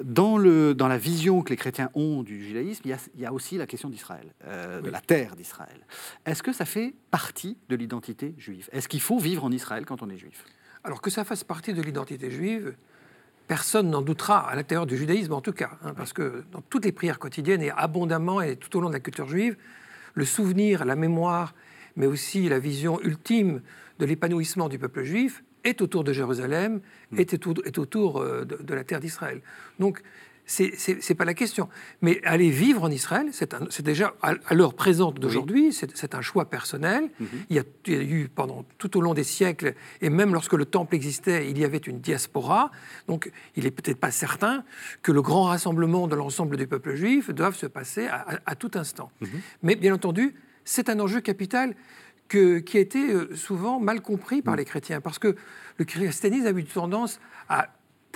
Dans, le, dans la vision que les chrétiens ont du judaïsme, il y a, il y a aussi la question d'Israël, de la terre d'Israël. Est-ce que ça fait partie de l'identité juive? Est-ce qu'il faut vivre en Israël quand on est juif? Alors que ça fasse partie de l'identité juive, personne n'en doutera, à l'intérieur du judaïsme en tout cas, hein, parce que dans toutes les prières quotidiennes et abondamment et tout au long de la culture juive, le souvenir, la mémoire, mais aussi la vision ultime de l'épanouissement du peuple juif est autour de Jérusalem, mm. est autour, euh, de, la terre d'Israël. Donc c'est pas la question. Mais aller vivre en Israël, c'est déjà à, l'heure présente d'aujourd'hui, c'est un choix personnel. Mhm. il, y a, eu pendant tout au long des siècles, et même lorsque le temple existait, il y avait une diaspora. Donc, il n'est peut-être pas certain que le grand rassemblement de l'ensemble du peuple juif doive se passer à, tout instant. Mhm. Mais bien entendu, c'est un enjeu capital que, qui a été euh, souvent mal compris par mhm. les chrétiens, parce que le christianisme a eu tendance à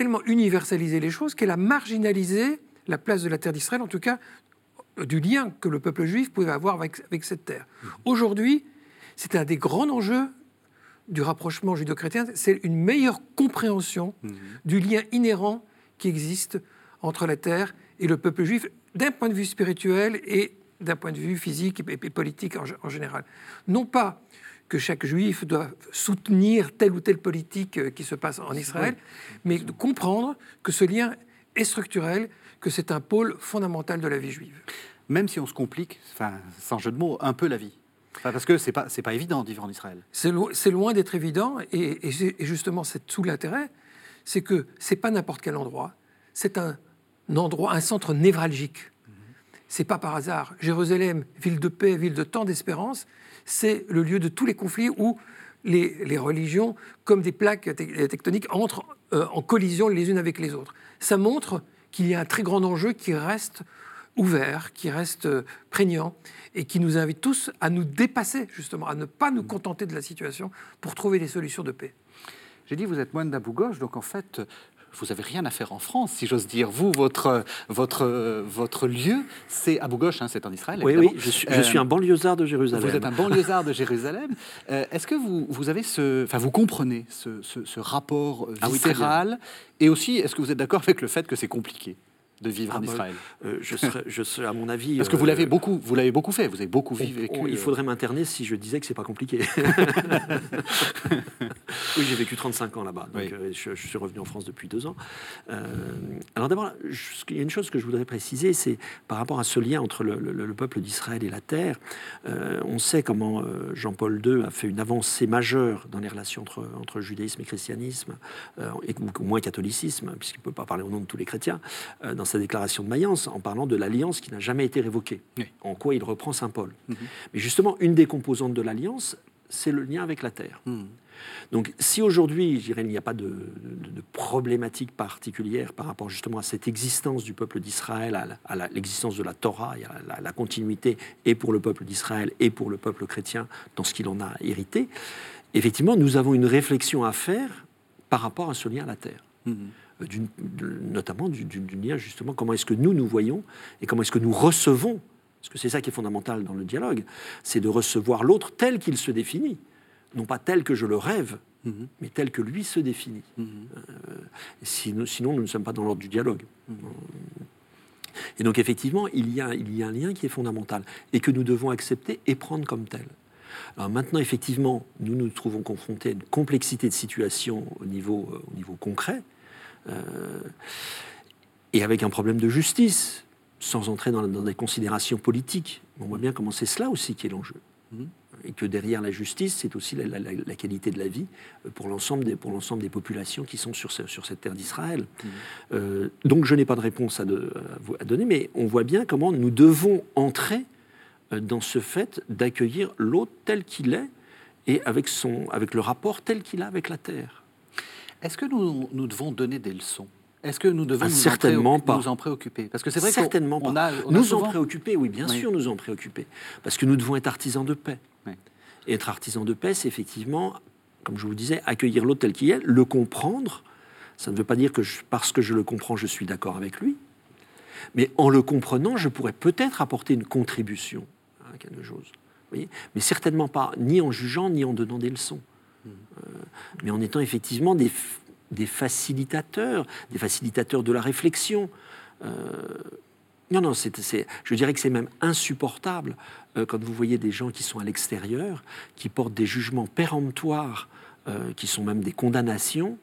tellement universaliser les choses qu'elle a marginalisé la place de la terre d'Israël, en tout cas du lien que le peuple juif pouvait avoir avec, cette terre. Aujourd'hui, c'est un des grands enjeux du rapprochement judo-chrétien, c'est une meilleure compréhension mhm. du lien inhérent qui existe entre la terre et le peuple juif, d'un point de vue spirituel et d'un point de vue physique et politique en général. Non pas que chaque juif doit soutenir telle ou telle politique euh, qui se passe en Israël, mais de comprendre que ce lien est structurel, que c'est un pôle fondamental de la vie juive. Même si on se complique, enfin, sans jeu de mots, un peu la vie. parce que c'est pas pas évident de vivre en Israël. C'est loin d'être évident, et, justement c'est tout l'intérêt, c'est que c'est pas n'importe quel endroit, c'est un endroit, un centre névralgique. Mhm. C'est pas par hasard. Jérusalem, ville de paix, ville de tant d'espérance, c'est le lieu de tous les conflits où les, religions, comme des plaques tectoniques, entrent euh, en collision les unes avec les autres. Ça montre qu'il y a un très grand enjeu qui reste ouvert, qui reste euh, prégnant et qui nous invite tous à nous dépasser, justement, à ne pas nous contenter de la situation pour trouver des solutions de paix. J'ai dit, vous êtes moine d'Abou Ghosh, donc en fait, vous n'avez rien à faire en France, si j'ose dire. Vous, votre, votre, votre lieu, c'est Abu Ghosh, hein, c'est en Israël. Oui, oui, je suis, je suis, un banlieusard de Jérusalem. Vous êtes un banlieusard de Jérusalem. Euh, est-ce que vous, vous avez ce, enfin, vous comprenez ce, ce, rapport ah viscéral? Et aussi, est-ce que vous êtes d'accord avec le fait que c'est compliqué? De vivre ah en bah, Israël euh, je, serais, je serais, à mon avis. Parce que vous l'avez euh, beaucoup, vous l'avez beaucoup fait. Vous avez beaucoup vécu. il faudrait m'interner si je disais que c'est pas compliqué. oui, j'ai vécu 35 ans là-bas. Donc euh, je, suis revenu en France depuis deux ans. alors d'abord, il y a une chose que je voudrais préciser, c'est par rapport à ce lien entre le, peuple d'Israël et la terre. on sait comment Jean-Paul II a fait une avancée majeure dans les relations entre, entre judaïsme et christianisme, et au moins catholicisme, puisqu'il ne peut pas parler au nom de tous les chrétiens, dans sa déclaration de Mayence en parlant de l'alliance qui n'a jamais été révoquée, en quoi il reprend Saint Paul. Mhm. Mais justement, une des composantes de l'alliance, c'est le lien avec la terre. Hmm. Donc si aujourd'hui, je dirais, il n'y a pas de, problématique particulière par rapport justement à cette existence du peuple d'Israël, à l'existence de la Torah, et à la, continuité et pour le peuple d'Israël et pour le peuple chrétien dans ce qu'il en a hérité, effectivement, nous avons une réflexion à faire par rapport à ce lien à la terre. Hmm. Euh, notamment du, lien justement comment est-ce que nous nous voyons et comment est-ce que nous recevons, parce que c'est ça qui est fondamental dans le dialogue, c'est de recevoir l'autre tel qu'il se définit non pas tel que je le rêve, mhm. mais tel que lui se définit. Mhm. Euh, sinon, sinon, nous ne sommes pas dans l'ordre du dialogue. Mhm. Et donc, effectivement, il y, a, il y a un lien qui est fondamental et que nous devons accepter et prendre comme tel. Alors maintenant, effectivement, nous nous trouvons confrontés à une complexité de situation au niveau, euh, au niveau concret euh, et avec un problème de justice, sans entrer dans, dans des considérations politiques. On voit bien comment c'est cela aussi qui est l'enjeu et que derrière la justice, c'est aussi la, qualité de la vie euh, pour l'ensemble des, des populations qui sont sur, sur cette terre d'Israël. Mmh. Euh, donc je n'ai pas de réponse à, à, donner, mais on voit bien comment nous devons entrer euh, dans ce fait d'accueillir l'autre tel qu'il est et avec, son, avec le rapport tel qu'il a avec la terre. Est-ce que nous, nous devons donner des leçons? Est-ce que nous devons ah, nous, certainement en pas. nous en préoccuper? Parce que c'est vrai certainement pas. A, nous en préoccuper, oui, bien sûr, nous en préoccuper, parce que nous devons être artisans de paix. Et être artisan de paix, c'est effectivement, comme je vous disais, accueillir l'autre tel qu'il est, le comprendre. Ça ne veut pas dire que parce que je le comprends, je suis d'accord avec lui. Mais en le comprenant, je pourrais peut-être apporter une contribution à quelque chose. Voyez? Mais certainement pas ni en jugeant, ni en donnant des leçons. Euh, mais en étant effectivement des, des, facilitateurs, des facilitateurs de la réflexion. Euh, non, non, je dirais que c'est même insupportable euh, quand vous voyez des gens qui sont à l'extérieur, qui portent des jugements péremptoires, qui sont même des condamnations,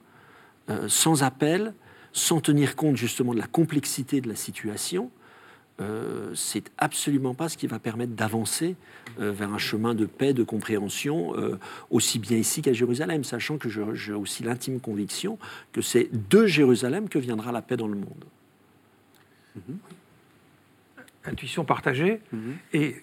sans appel, sans tenir compte justement de la complexité de la situation. C'est absolument pas ce qui va permettre d'avancer vers un chemin de paix, de compréhension, aussi bien ici qu'à Jérusalem, sachant que j'ai aussi l'intime conviction que c'est de Jérusalem que viendra la paix dans le monde. Mm-hmm intuition partagée. Mhm. Et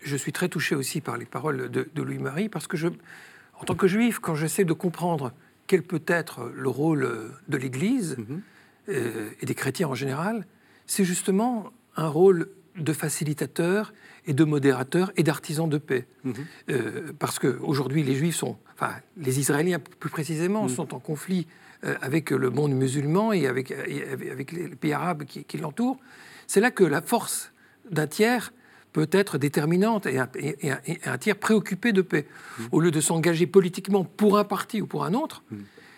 je suis très touché aussi par les paroles de, Louis-Marie, parce que je, en tant que juif, quand j'essaie de comprendre quel peut être le rôle de l'Église mhm. euh, et des chrétiens en général, c'est justement un rôle de facilitateur et de modérateur et d'artisan de paix. Mhm. Euh, parce qu'aujourd'hui, les Juifs sont, enfin, les Israéliens plus précisément, sont en conflit euh, avec le monde musulman et avec, avec les pays arabes qui, qui l'entourent. C'est là que la force d'un tiers peut être déterminante et un, tiers préoccupé de paix. mmh. Au lieu de s'engager politiquement pour un parti ou pour un autre, mmh.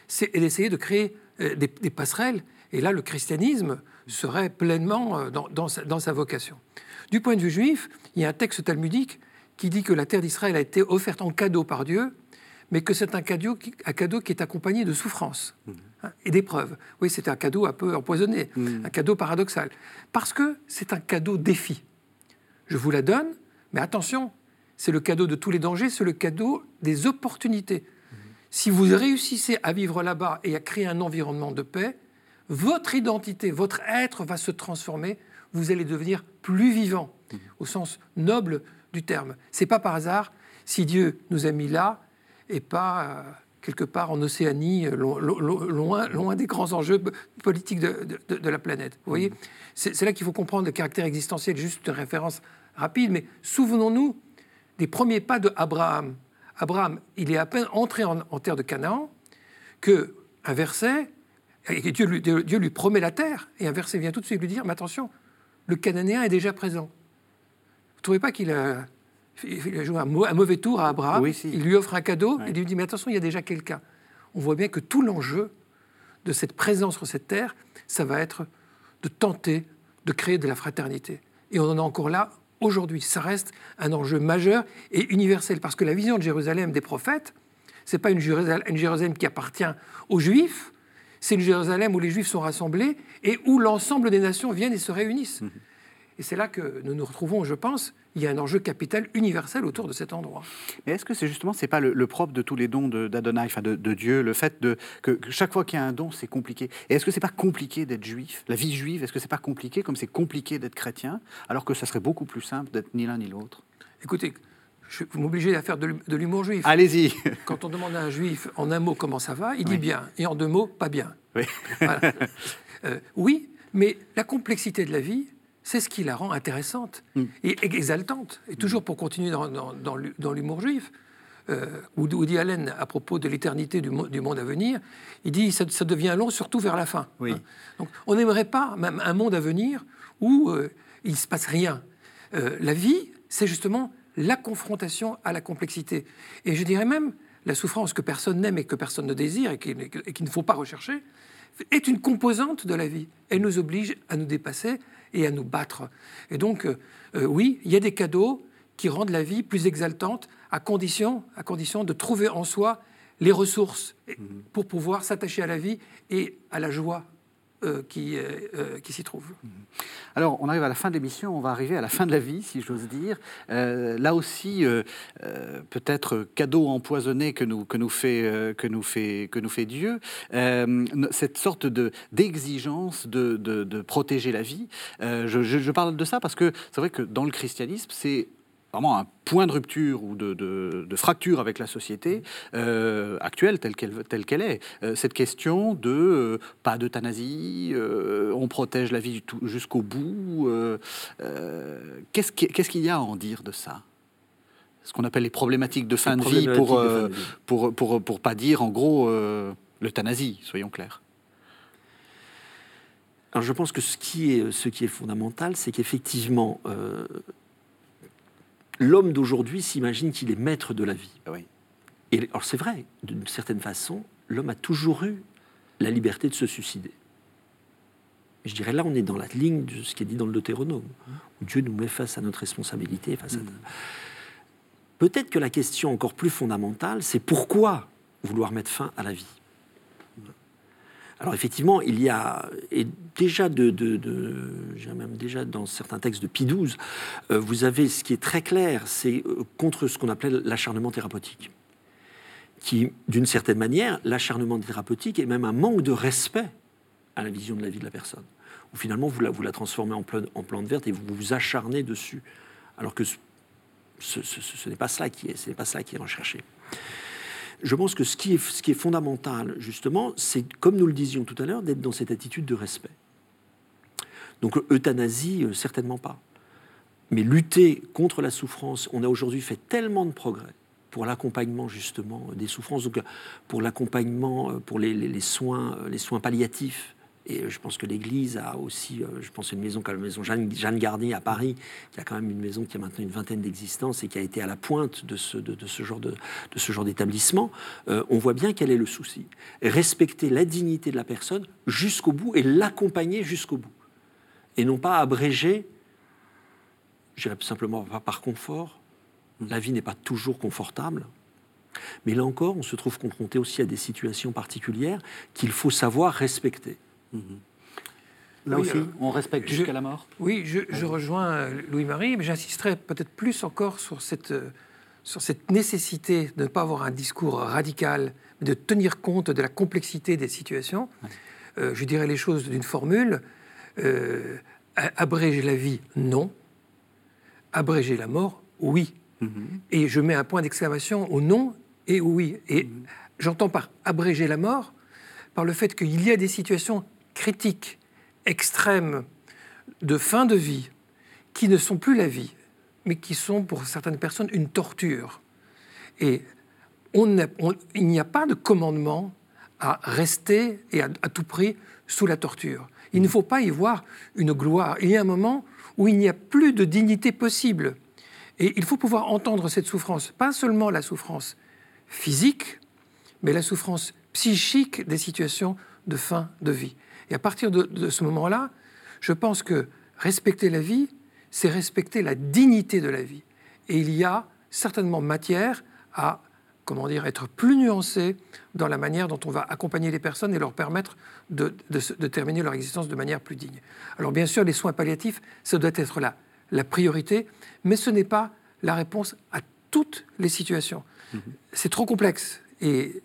c'est d'essayer de créer euh, des, passerelles. Et là, le christianisme serait pleinement euh, dans, sa, vocation. Du point de vue juif, il y a un texte talmudique qui dit que la terre d'Israël a été offerte en cadeau par Dieu, mais que c'est un cadeau, qui, un cadeau qui est accompagné de souffrance mmh. hein, et d'épreuves. Oui, c'est un cadeau un peu empoisonné, mmh. un cadeau paradoxal. Parce que c'est un cadeau défi. Je vous la donne, mais attention, c'est le cadeau de tous les dangers, c'est le cadeau des opportunités. Si vous réussissez à vivre là-bas et à créer un environnement de paix, votre identité, votre être va se transformer, vous allez devenir plus vivant, au sens noble du terme. C'est pas par hasard si Dieu nous a mis là et pas euh, quelque part en Océanie, loin, loin, des grands enjeux politiques de, la planète. Vous voyez C'est là qu'il faut comprendre le caractère existentiel, juste une référence rapide, mais souvenons-nous des premiers pas de Abraham. Abraham, il est à peine entré en, terre de Canaan que un verset, et Dieu lui, Dieu lui promet la terre, et un verset vient tout de suite lui dire, mais attention, le Cananéen est déjà présent. Vous ne trouvez pas qu'il a il a joué un, mauvais tour à Abraham, il lui offre un cadeau, et il lui dit, mais attention, il y a déjà quelqu'un. On voit bien que tout l'enjeu de cette présence sur cette terre, ça va être de tenter de créer de la fraternité. Et on en est encore là aujourd'hui. Ça reste un enjeu majeur et universel, parce que la vision de Jérusalem des prophètes, c'est pas une Jérusalem, qui appartient aux Juifs, c'est une Jérusalem où les Juifs sont rassemblés et où l'ensemble des nations viennent et se réunissent. Mmh. Et c'est là que nous nous retrouvons, je pense, il y a un enjeu capital universel autour de cet endroit. Mais est-ce que c'est justement, c'est pas le, propre de tous les dons d'Adonai, enfin de, Dieu, le fait de, que, chaque fois qu'il y a un don, c'est compliqué? Et est-ce que c'est pas compliqué d'être juif La vie juive, est-ce que c'est pas compliqué comme c'est compliqué d'être chrétien, alors que ça serait beaucoup plus simple d'être ni l'un ni l'autre? Écoutez, vous m'obligez à faire de l'humour juif. Allez-y. Quand on demande à un juif en un mot comment ça va, il dit bien, et en deux mots, pas bien. Oui. Euh, oui, mais la complexité de la vie, c'est ce qui la rend intéressante mm. et exaltante. Et toujours pour continuer dans, dans, l'humour juif, euh, Woody Allen, à propos de l'éternité du, du, monde à venir, il dit ça, ça devient long, surtout vers la fin. Oui. Hein. Donc, on n'aimerait pas même un monde à venir où euh, il ne se passe rien. Euh, la vie, c'est justement la confrontation à la complexité. Et je dirais même la souffrance que personne n'aime et que personne ne désire et qu'il ne faut pas rechercher, est une composante de la vie. Elle nous oblige à nous dépasser et à nous battre. Et donc, euh, euh, oui, il y a des cadeaux qui rendent la vie plus exaltante à condition, à condition de trouver en soi les ressources pour pouvoir s'attacher à la vie et à la joie euh, qui, euh, euh, qui s'y trouvent. Mhm. Alors, on arrive à la fin de l'émission, on va arriver à la fin de la vie, si j'ose dire. là aussi, peut-être cadeau empoisonné que nous, que nous, fait, que nous, fait, que nous fait Dieu, cette sorte de, d'exigence de, de, protéger la vie. Je parle de ça parce que c'est vrai que dans le christianisme, c'est vraiment un point de rupture ou de, fracture avec la société euh, actuelle telle qu'elle telle qu'elle est. Euh, cette question de euh, pas d'euthanasie, on protège la vie jusqu'au bout. Qu'est-ce qu'il y a à en dire de ça? Ce qu'on appelle les problématiques de fin de vie pour, pour, pour, pour, pas dire en gros l'euthanasie, soyons clairs. Alors je pense que ce qui est, ce qui est fondamental, c'est qu'effectivement, l'homme d'aujourd'hui s'imagine qu'il est maître de la vie. Oui. Et alors c'est vrai, d'une certaine façon, l'homme a toujours eu la liberté de se suicider. Je dirais là, on est dans la ligne de ce qui est dit dans le Deutéronome, où Dieu nous met face à notre responsabilité. Face à... Mm. Peut-être que la question encore plus fondamentale, c'est pourquoi vouloir mettre fin à la vie? Alors effectivement, il y a et déjà déjà dans certains textes de Pie XII, euh, vous avez ce qui est très clair, c'est euh, contre ce qu'on appelait l'acharnement thérapeutique, qui, d'une certaine manière, l'acharnement thérapeutique est même un manque de respect à la vision de la vie de la personne, où finalement vous la, transformez en, plan, en plante verte et vous vous acharnez dessus, alors que ce n'est pas cela qui est recherché je pense que ce qui est, fondamental, justement, c'est, comme nous le disions tout à l'heure, d'être dans cette attitude de respect. Donc, euthanasie, euh, certainement pas. Mais lutter contre la souffrance, on a aujourd'hui fait tellement de progrès pour l'accompagnement justement des souffrances, donc pour l'accompagnement, euh, pour les, soins, euh, les soins palliatifs, et euh, je pense que l'Église a aussi, euh, je pense, une maison comme la maison Jeanne, Jeanne, à Paris, qui a quand même une maison qui a maintenant une vingtaine d'existences et qui a été à la pointe de ce, genre d'établissement. Euh, on voit bien quel est le souci. Respecter la dignité de la personne jusqu'au bout et l'accompagner jusqu'au bout. Et non pas abréger, je dirais simplement par confort. La vie n'est pas toujours confortable. Mais là encore, on se trouve confronté aussi à des situations particulières qu'il faut savoir respecter. Là aussi, euh, on respecte jusqu'à la mort Oui, je, rejoins euh, Louis-Marie, mais j'insisterai peut-être plus encore sur cette, euh, sur cette nécessité de ne pas avoir un discours radical, mais de tenir compte de la complexité des situations. je dirais les choses d'une formule. abréger la vie, non. Abréger la mort, oui. Mhm. Et je mets un point d'exclamation au non et au oui. Et mhm. j'entends par abréger la mort, par le fait qu'il y a des situations critiques extrêmes de fin de vie qui ne sont plus la vie, mais qui sont pour certaines personnes une torture. Et on il n'y a pas de commandement à rester et à, à, tout prix sous la torture. Il ne faut pas y voir une gloire. Il y a un moment où il n'y a plus de dignité possible. Et il faut pouvoir entendre cette souffrance, pas seulement la souffrance physique, mais la souffrance psychique des situations de fin de vie. Et à partir de, ce moment-là, je pense que respecter la vie, c'est respecter la dignité de la vie. Et il y a certainement matière à comment dire, être plus nuancé dans la manière dont on va accompagner les personnes et leur permettre de, terminer leur existence de manière plus digne. Alors bien sûr, les soins palliatifs, ça doit être la, la priorité, mais ce n'est pas la réponse à toutes les situations. Mm-hmm. C'est trop complexe. Et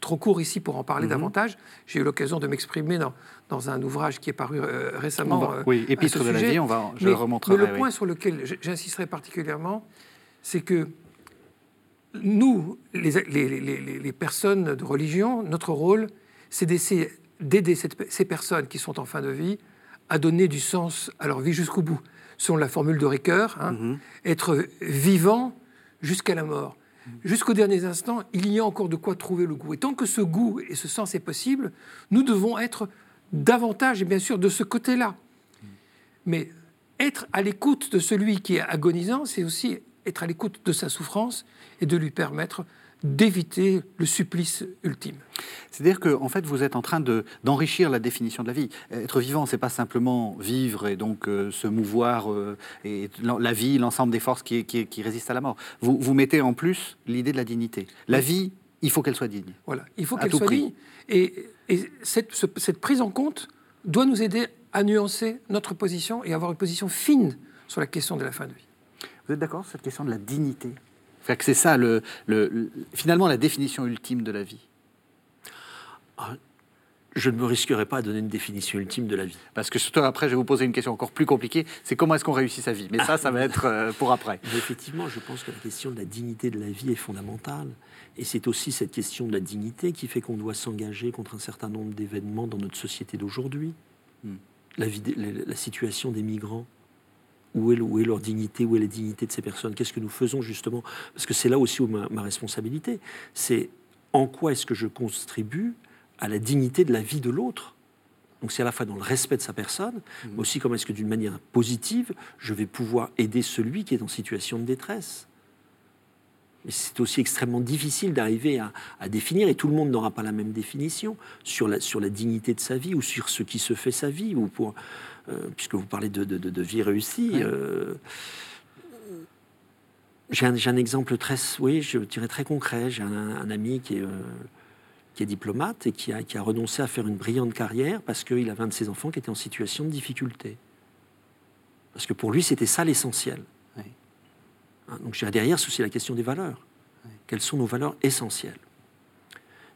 trop court ici pour en parler mhm. davantage. J'ai eu l'occasion de m'exprimer dans, dans, un ouvrage qui est paru euh, récemment. Euh, oui, Épître de la vie, on va, je mais, remontrerai. Mais le point sur lequel j'insisterai particulièrement, c'est que nous, les, personnes de religion, notre rôle, c'est d'aider ces personnes qui sont en fin de vie à donner du sens à leur vie jusqu'au bout. Selon la formule de Ricoeur, hein, mm-hmm. être vivant jusqu'à la mort. Jusqu'aux derniers instants, il y a encore de quoi trouver le goût. Et tant que ce goût et ce sens est possible, nous devons être davantage, et bien sûr, de ce côté-là. Mais être à l'écoute de celui qui est agonisant, c'est aussi être à l'écoute de sa souffrance et de lui permettre d'éviter le supplice ultime. C'est-à-dire que, en fait, vous êtes en train d'enrichir la définition de la vie. Être vivant, c'est pas simplement vivre et donc euh, se mouvoir euh, et la vie, l'ensemble des forces qui, qui, résistent à la mort. Vous, vous mettez en plus l'idée de la dignité. La vie, il faut qu'elle soit digne. Voilà, il faut qu'elle soit digne. Et, et cette, cette prise en compte doit nous aider à nuancer notre position et avoir une position fine sur la question de la fin de vie. Vous êtes d'accord sur cette question de la dignité? C'est ça, le, finalement, la définition ultime de la vie. Ah, je ne me risquerai pas à donner une définition ultime de la vie. Parce que surtout après, je vais vous poser une question encore plus compliquée, c'est comment est-ce qu'on réussit sa vie? Mais ça, ça va être euh, pour après. effectivement, je pense que la question de la dignité de la vie est fondamentale. Et c'est aussi cette question de la dignité qui fait qu'on doit s'engager contre un certain nombre d'événements dans notre société d'aujourd'hui. Hmm. La, la situation des migrants, où est, leur dignité, où est la dignité de ces personnes, qu'est-ce que nous faisons justement, parce que c'est là aussi où ma, responsabilité, c'est en quoi est-ce que je contribue à la dignité de la vie de l'autre? Donc c'est à la fois dans le respect de sa personne, mmh. mais aussi comment est-ce que d'une manière positive, je vais pouvoir aider celui qui est en situation de détresse. Mais c'est aussi extrêmement difficile d'arriver à, à, définir, et tout le monde n'aura pas la même définition sur la, sur la dignité de sa vie ou sur ce qui se fait sa vie, ou pour, puisque vous parlez de, vie réussie. Euh, j'ai un, exemple très, oui, je dirais très concret. J'ai un, ami qui est, euh, qui est diplomate et qui a, qui a renoncé à faire une brillante carrière parce qu'il avait un de ses enfants qui était en situation de difficulté. Parce que pour lui, c'était ça l'essentiel. Hein, donc, derrière, c'est aussi la question des valeurs. Quelles sont nos valeurs essentielles?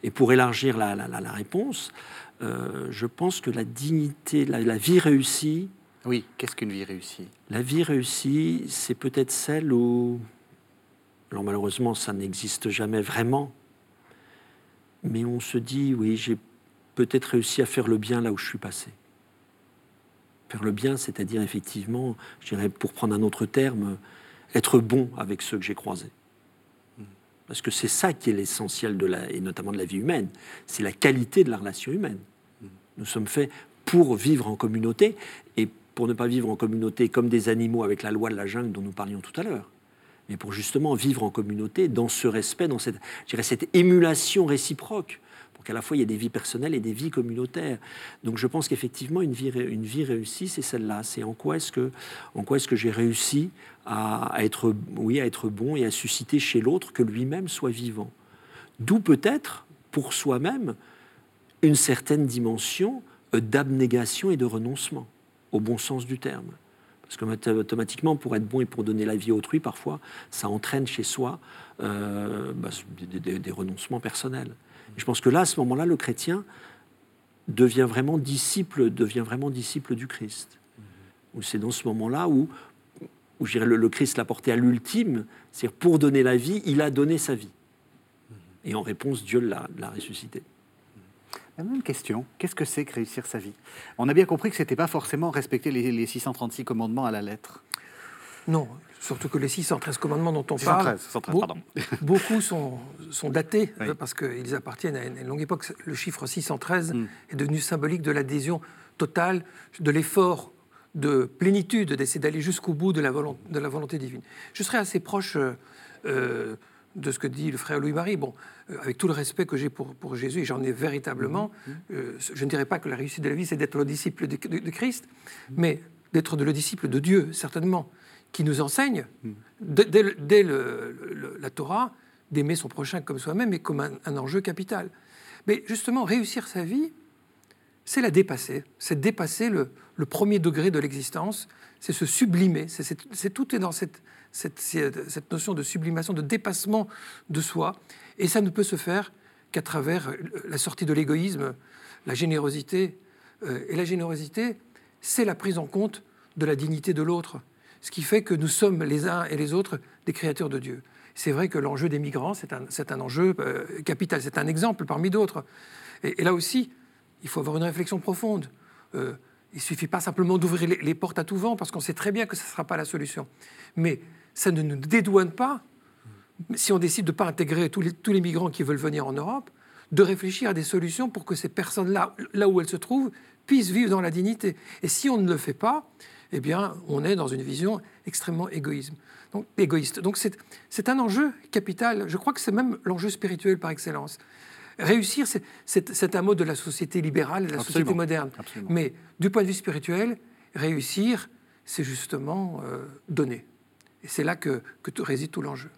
Et pour élargir la, la, la réponse, euh, je pense que la dignité, la, vie réussie. Oui, qu'est-ce qu'une vie réussie? La vie réussie, c'est peut-être celle où. Alors malheureusement, ça n'existe jamais vraiment. Mais on se dit, oui, j'ai peut-être réussi à faire le bien là où je suis passé. Faire le bien, c'est-à-dire effectivement, je dirais, pour prendre un autre terme, être bon avec ceux que j'ai croisés. Parce que c'est ça qui est l'essentiel de la, et notamment de la vie humaine. C'est la qualité de la relation humaine. Nous sommes faits pour vivre en communauté et pour ne pas vivre en communauté comme des animaux avec la loi de la jungle dont nous parlions tout à l'heure, mais pour justement vivre en communauté dans ce respect, dans cette, cette émulation réciproque, pour qu'à la fois il y ait des vies personnelles et des vies communautaires. Donc je pense qu'effectivement une vie, une vie réussie, c'est celle-là. C'est en quoi est-ce que, est-ce que j'ai réussi à, être, oui, à être bon et à susciter chez l'autre que lui-même soit vivant. D'où peut-être pour soi-même une certaine dimension euh, d'abnégation et de renoncement, au bon sens du terme. Parce que automatiquement, pour être bon et pour donner la vie à autrui, parfois, ça entraîne chez soi euh, bah, des, renoncements personnels. je pense que là, à ce moment-là, le chrétien devient vraiment disciple, devient vraiment disciple du Christ. C'est dans ce moment-là où, où le, le Christ l'a porté à l'ultime, c'est-à-dire pour donner la vie, il a donné sa vie. Et en réponse, Dieu l'a ressuscité. La même question, qu'est-ce que c'est que réussir sa vie? On a bien compris que ce n'était pas forcément respecter les, 636 commandements à la lettre. Non, surtout que les 613 commandements dont on parle, beaucoup sont, sont datés euh, parce qu'ils appartiennent à une longue époque. Le chiffre 613 hmm. est devenu symbolique de l'adhésion totale, de l'effort de plénitude, d'essayer d'aller jusqu'au bout de la, volonté, de la volonté divine. Je serais assez proche euh, euh, de ce que dit le frère Louis-Marie. Bon, euh, avec tout le respect que j'ai pour, pour, Jésus, et j'en ai véritablement, mhm. euh, je ne dirais pas que la réussite de la vie, c'est d'être le disciple de, Christ, mhm. mais d'être le disciple de Dieu, certainement, qui nous enseigne, mhm. dès, la Torah, d'aimer son prochain comme soi-même et comme un, enjeu capital. Mais justement, réussir sa vie, c'est la dépasser, c'est dépasser le, le, premier degré de l'existence, c'est se sublimer, c'est tout est dans cette, cette, notion de sublimation, de dépassement de soi. Et ça ne peut se faire qu'à travers la sortie de l'égoïsme, la générosité. Euh, et la générosité, c'est la prise en compte de la dignité de l'autre. ce qui fait que nous sommes les uns et les autres des créateurs de Dieu. C'est vrai que l'enjeu des migrants, c'est un, un, enjeu euh, capital, c'est un exemple parmi d'autres. Et, là aussi, il faut avoir une réflexion profonde. Euh, il ne suffit pas simplement d'ouvrir les, portes à tout vent, parce qu'on sait très bien que ce ne sera pas la solution. Mais ça ne nous dédouane pas, si on décide de ne pas intégrer tous les, tous les migrants qui veulent venir en Europe, de réfléchir à des solutions pour que ces personnes-là, là où elles se trouvent, puissent vivre dans la dignité. Et si on ne le fait pas, eh bien, on est dans une vision extrêmement égoïsme. Donc, égoïste. Donc, c'est un enjeu capital. Je crois que c'est même l'enjeu spirituel par excellence. Réussir, c'est un mot de la société libérale, de la société moderne. Mais du point de vue spirituel, réussir, c'est justement euh, donner. Et c'est là que, réside tout l'enjeu.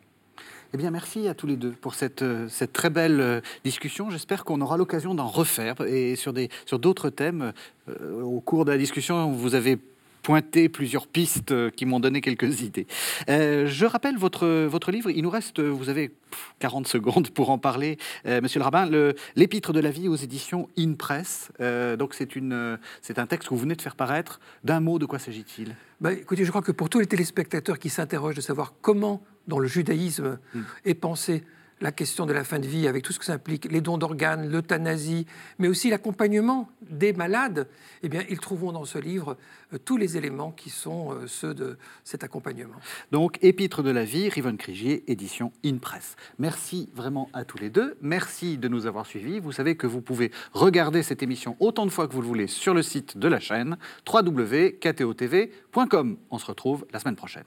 Eh bien, merci à tous les deux pour cette, euh, très belle euh, discussion. J'espère qu'on aura l'occasion d'en refaire et sur d'autres thèmes. au cours de la discussion, vous avez pointé plusieurs pistes euh, qui m'ont donné quelques idées. Euh, je rappelle votre, votre livre, il nous reste, vous avez 40 secondes pour en parler, euh, monsieur le rabbin, l'épître de la vie aux éditions In Press. donc c'est un texte que vous venez de faire paraître. D'un mot, de quoi s'agit-il? Bah, Écoutez, je crois que pour tous les téléspectateurs qui s'interrogent de savoir comment dans le judaïsme hmm. est pensé la question de la fin de vie, avec tout ce que ça implique, les dons d'organes, l'euthanasie, mais aussi l'accompagnement des malades, eh bien, ils trouveront dans ce livre euh, tous les éléments qui sont euh, ceux de cet accompagnement. Donc, Épître de la vie, Rivon Crigier, édition In Press. Merci vraiment à tous les deux. Merci de nous avoir suivis. Vous savez que vous pouvez regarder cette émission autant de fois que vous le voulez sur le site de la chaîne www.ktotv.com. On se retrouve la semaine prochaine.